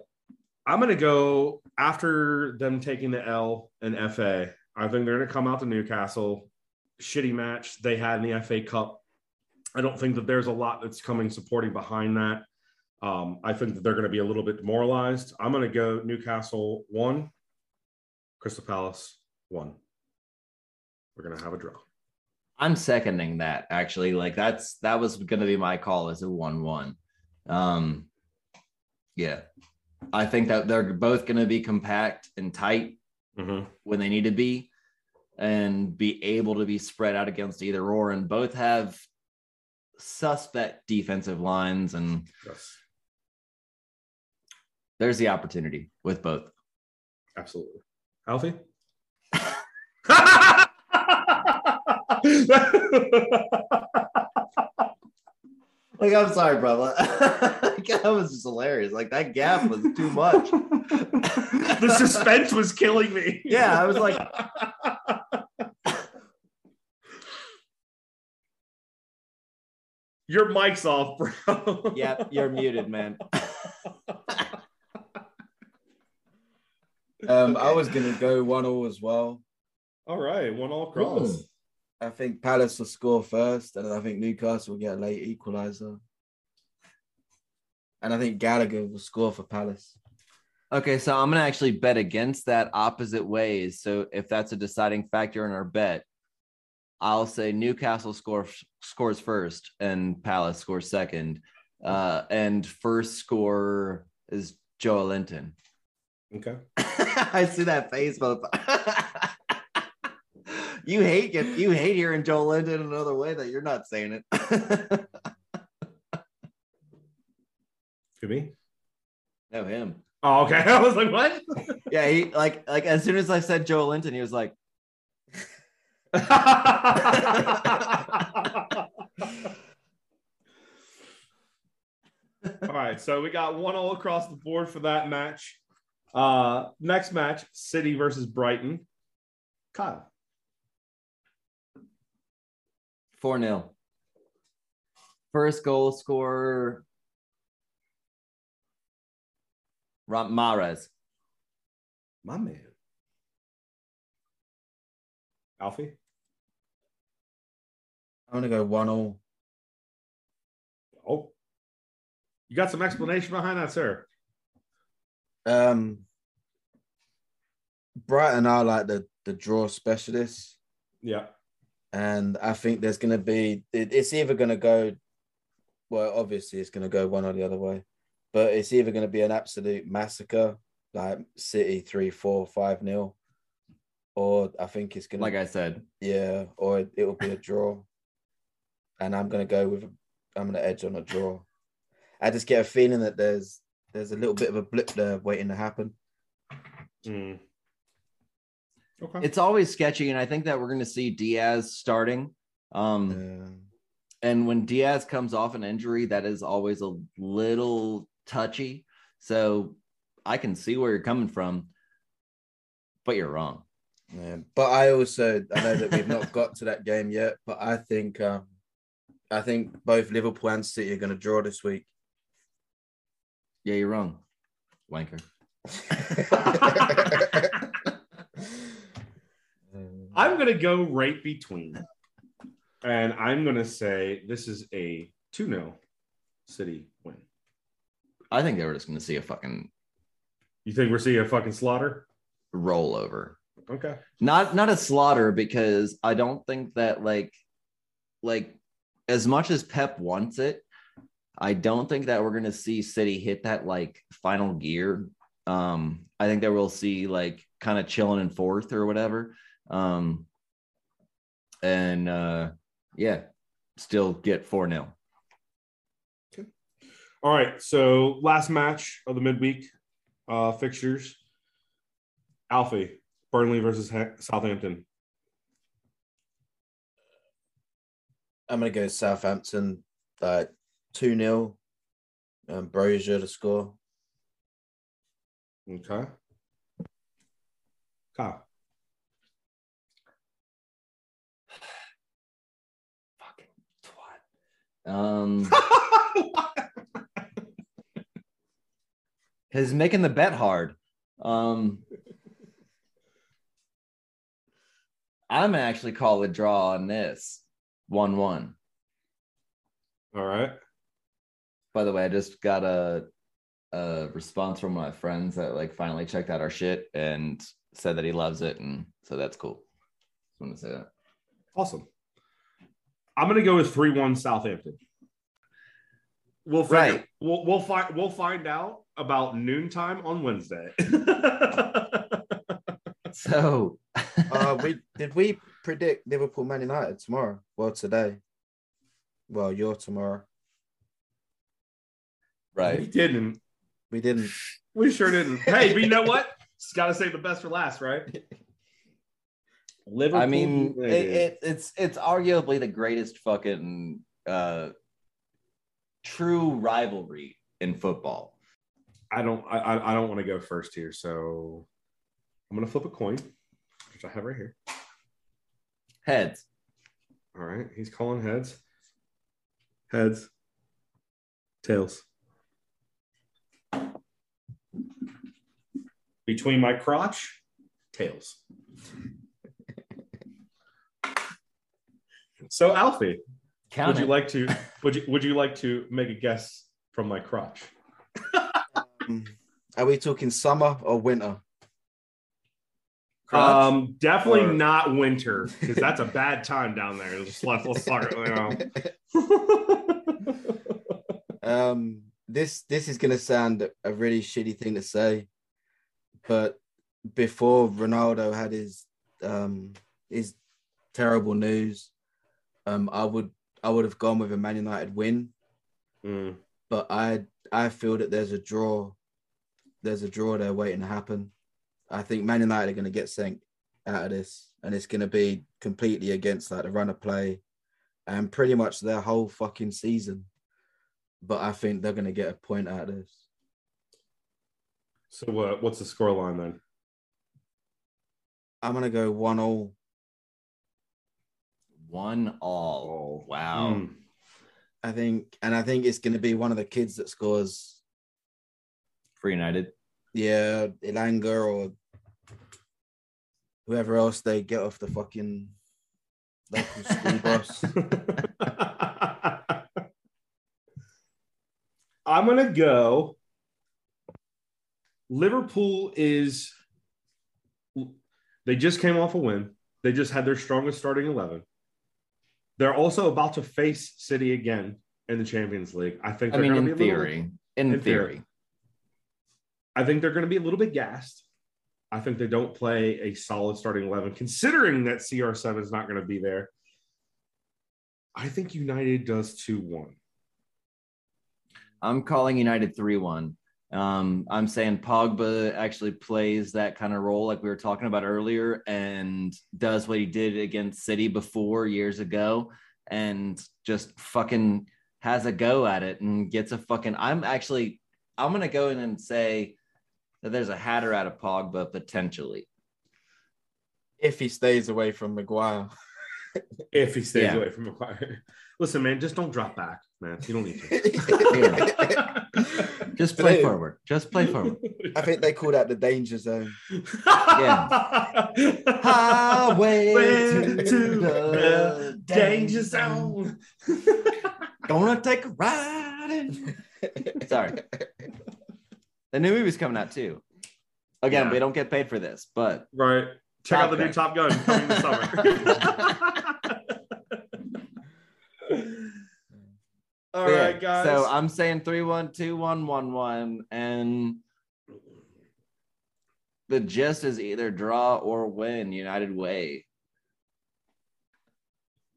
I'm gonna go after them taking the L in FA. I think they're gonna come out to Newcastle. Shitty match they had in the FA Cup. I don't think that there's a lot that's coming supporting behind that. Um, I think that they're going to be a little bit demoralized. I'm going to go Newcastle one, Crystal Palace one. We're going to have a draw. I'm seconding that actually. Like that's that was gonna be my call as a one-one. Um yeah. I think that they're both gonna be compact and tight when they need to be and be able to be spread out against either or and both have suspect defensive lines and Yes, there's the opportunity with both. absolutely. Alfie? Like, I'm sorry, brother. that was just hilarious. Like, that gap was too much. the suspense was killing me. Yeah, I was like, Your mic's off, bro. yep, you're muted, man. Um, I was gonna go one all as well. All right, one all cross. I think Palace will score first, and I think Newcastle will get a late equalizer. And I think Gallagher will score for Palace. Okay, so I'm gonna actually bet against that opposite ways. So if that's a deciding factor in our bet, I'll say Newcastle score scores first and Palace scores second. Uh, and first score is Joelinton. Okay. I see that face both. you hate it. You hate hearing Joelinton another way that you're not saying it. To me? no, him. Oh, okay. I was like, what? Yeah, he like like as soon as I said Joelinton, he was like, All right, so we got one all across the board for that match. Uh next match, City versus Brighton. Kyle. 4 0. First goal scorer, Ram- Mahrez. My man. Alfie? I'm gonna go one all. Oh. You got some explanation behind that, sir. Um, Brighton are like the the draw specialists, Yeah. and I think there's gonna be it- it's either gonna go. Well, obviously it's gonna go one or the other way, but it's either gonna be an absolute massacre, like City three, four, five nil, or I think it's gonna Like I said, yeah, or it, it will be a draw. And I'm gonna go with I'm gonna edge on a draw. I just get a feeling that there's there's a little bit of a blip there waiting to happen. Mm. Okay. it's always sketchy, and I think that we're going to see Dias starting. Um, and when Dias comes off an injury, that is always a little touchy. So I can see where you're coming from, but you're wrong. Yeah, but I also I know that we've not got to that game yet, but I think um I think both Liverpool and City are going to draw this week. Yeah, you're wrong, wanker. I'm going to go right between. And I'm going to say this is a 2 0 City win. I think they were just going to see a fucking You think we're seeing a fucking slaughter? rollover. Okay. Not not a slaughter because I don't think that like like as much as Pep wants it, I don't think that we're going to see City hit that like final gear. Um, I think that we'll see like kind of chilling in fourth or whatever. Um, and uh, yeah, still get 4 0. Okay. All right. So last match of the midweek uh, fixtures Alfie, Burnley versus Southampton. I'm going to go Southampton. But 2 0. Um, Broja to score. Okay. car. Fucking twat. Um, Cause making the bet hard. Um, I'm actually call a draw on this one one. All right. By the way, I just got a a response from my friends that like finally checked out our shit and said that he loves it, and so that's cool. Just want to say that. Awesome. I'm gonna go with three one Southampton. We'll figure, Right. We'll we'll find we'll find out about noontime on Wednesday. So uh, we did we predict Liverpool Man United tomorrow? Well, today. Well, you're tomorrow. We didn't. We didn't. We sure didn't. Hey, but you know what? Just gotta save the best for last, right? Liverpool. I mean, it, it, it's it's arguably the greatest fucking uh, true rivalry in football. I don't. I I- I don't want to go first here, so I'm gonna flip a coin, which I have right here. Heads. All right, he's calling heads. Heads. Tails. Between my crotch, tails. so Alfie, Count would you like to would you would you like to make a guess from my crotch? Mm. Are we talking summer or winter? Crotch? Um, definitely Or- not winter because that's a bad time down there. Let's, let's, let's start. You know. Um, this this is gonna sound a really shitty thing to say, but before Ronaldo had his um his terrible news, um, I would I would have gone with a Man United win, Mm. but I I feel that there's a draw, there's a draw there waiting to happen. I think Man United are gonna get sent out of this, and it's gonna be completely against like the run of play, and pretty much their whole fucking season but I think they're going to get a point out of this. So uh, what's the score line then? I'm going to go one all. One all. Wow. Mm. I think, and I think it's going to be one of the kids that scores. For United. Yeah, Elanga or whoever else they get off the fucking local school bus. I'm gonna go. Liverpool is. They just came off a win. They just had their strongest starting eleven. They're also about to face City again in the Champions League. I think. I they're mean, in be a little- theory. In, in theory. theory. I think they're going to be a little bit gassed. I think they don't play a solid starting 11, considering that CR7 is not going to be there. I think United does 2 1. I'm calling United 3 1. Um, I'm saying Pogba actually plays that kind of role, like we were talking about earlier, and does what he did against City before years ago, and just fucking has a go at it and gets a fucking. I'm actually, I'm gonna go in and say that there's a hatter out of Pogba potentially. if he stays away from Maguire. if he stays Yeah. away from Maguire. Listen, man, just don't drop back, man. You don't need to. Just play forward. Just play forward. I think they call that the danger zone. Yeah. Highway to, to the danger zone. Gonna take a ride. in- Sorry. The new movie's coming out too. Again, Yeah. we don't get paid for this, but Right. Check out the new Top Top Gun coming this summer. All yeah, right, guys. So I'm saying three one two one one one, and the gist is either draw or win United Way.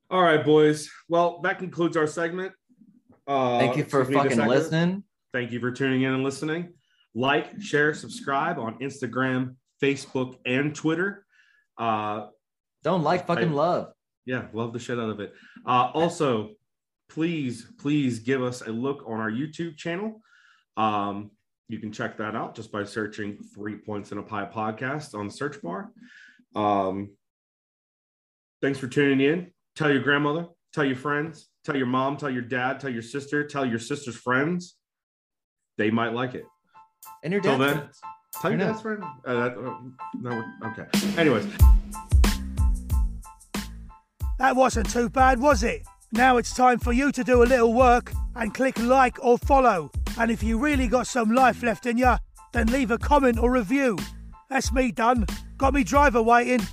All right, boys. Well, that concludes our segment. Uh, Thank you for excuse me, the fucking listening. Thank you for tuning in and listening. Like, share, subscribe on Instagram, Facebook, and Twitter. Uh, Don't like fucking I- love. yeah, love the shit out of it. Uh, also, please, please give us a look on our YouTube channel. Um, you can check that out just by searching Three Points in a Pie podcast on the search bar. Um, thanks for tuning in. Tell your grandmother, tell your friends, tell your mom, tell your dad, tell your sister, tell your sister's friends. They might like it. And your Till dad's then, friends. tell your Or dad's friend. Uh, that- uh, no, okay. Anyways. That wasn't too bad, was it? Now it's time for you to do a little work and click like or follow. And if you really got some life left in you, then leave a comment or review. That's me done. Got me driver waiting.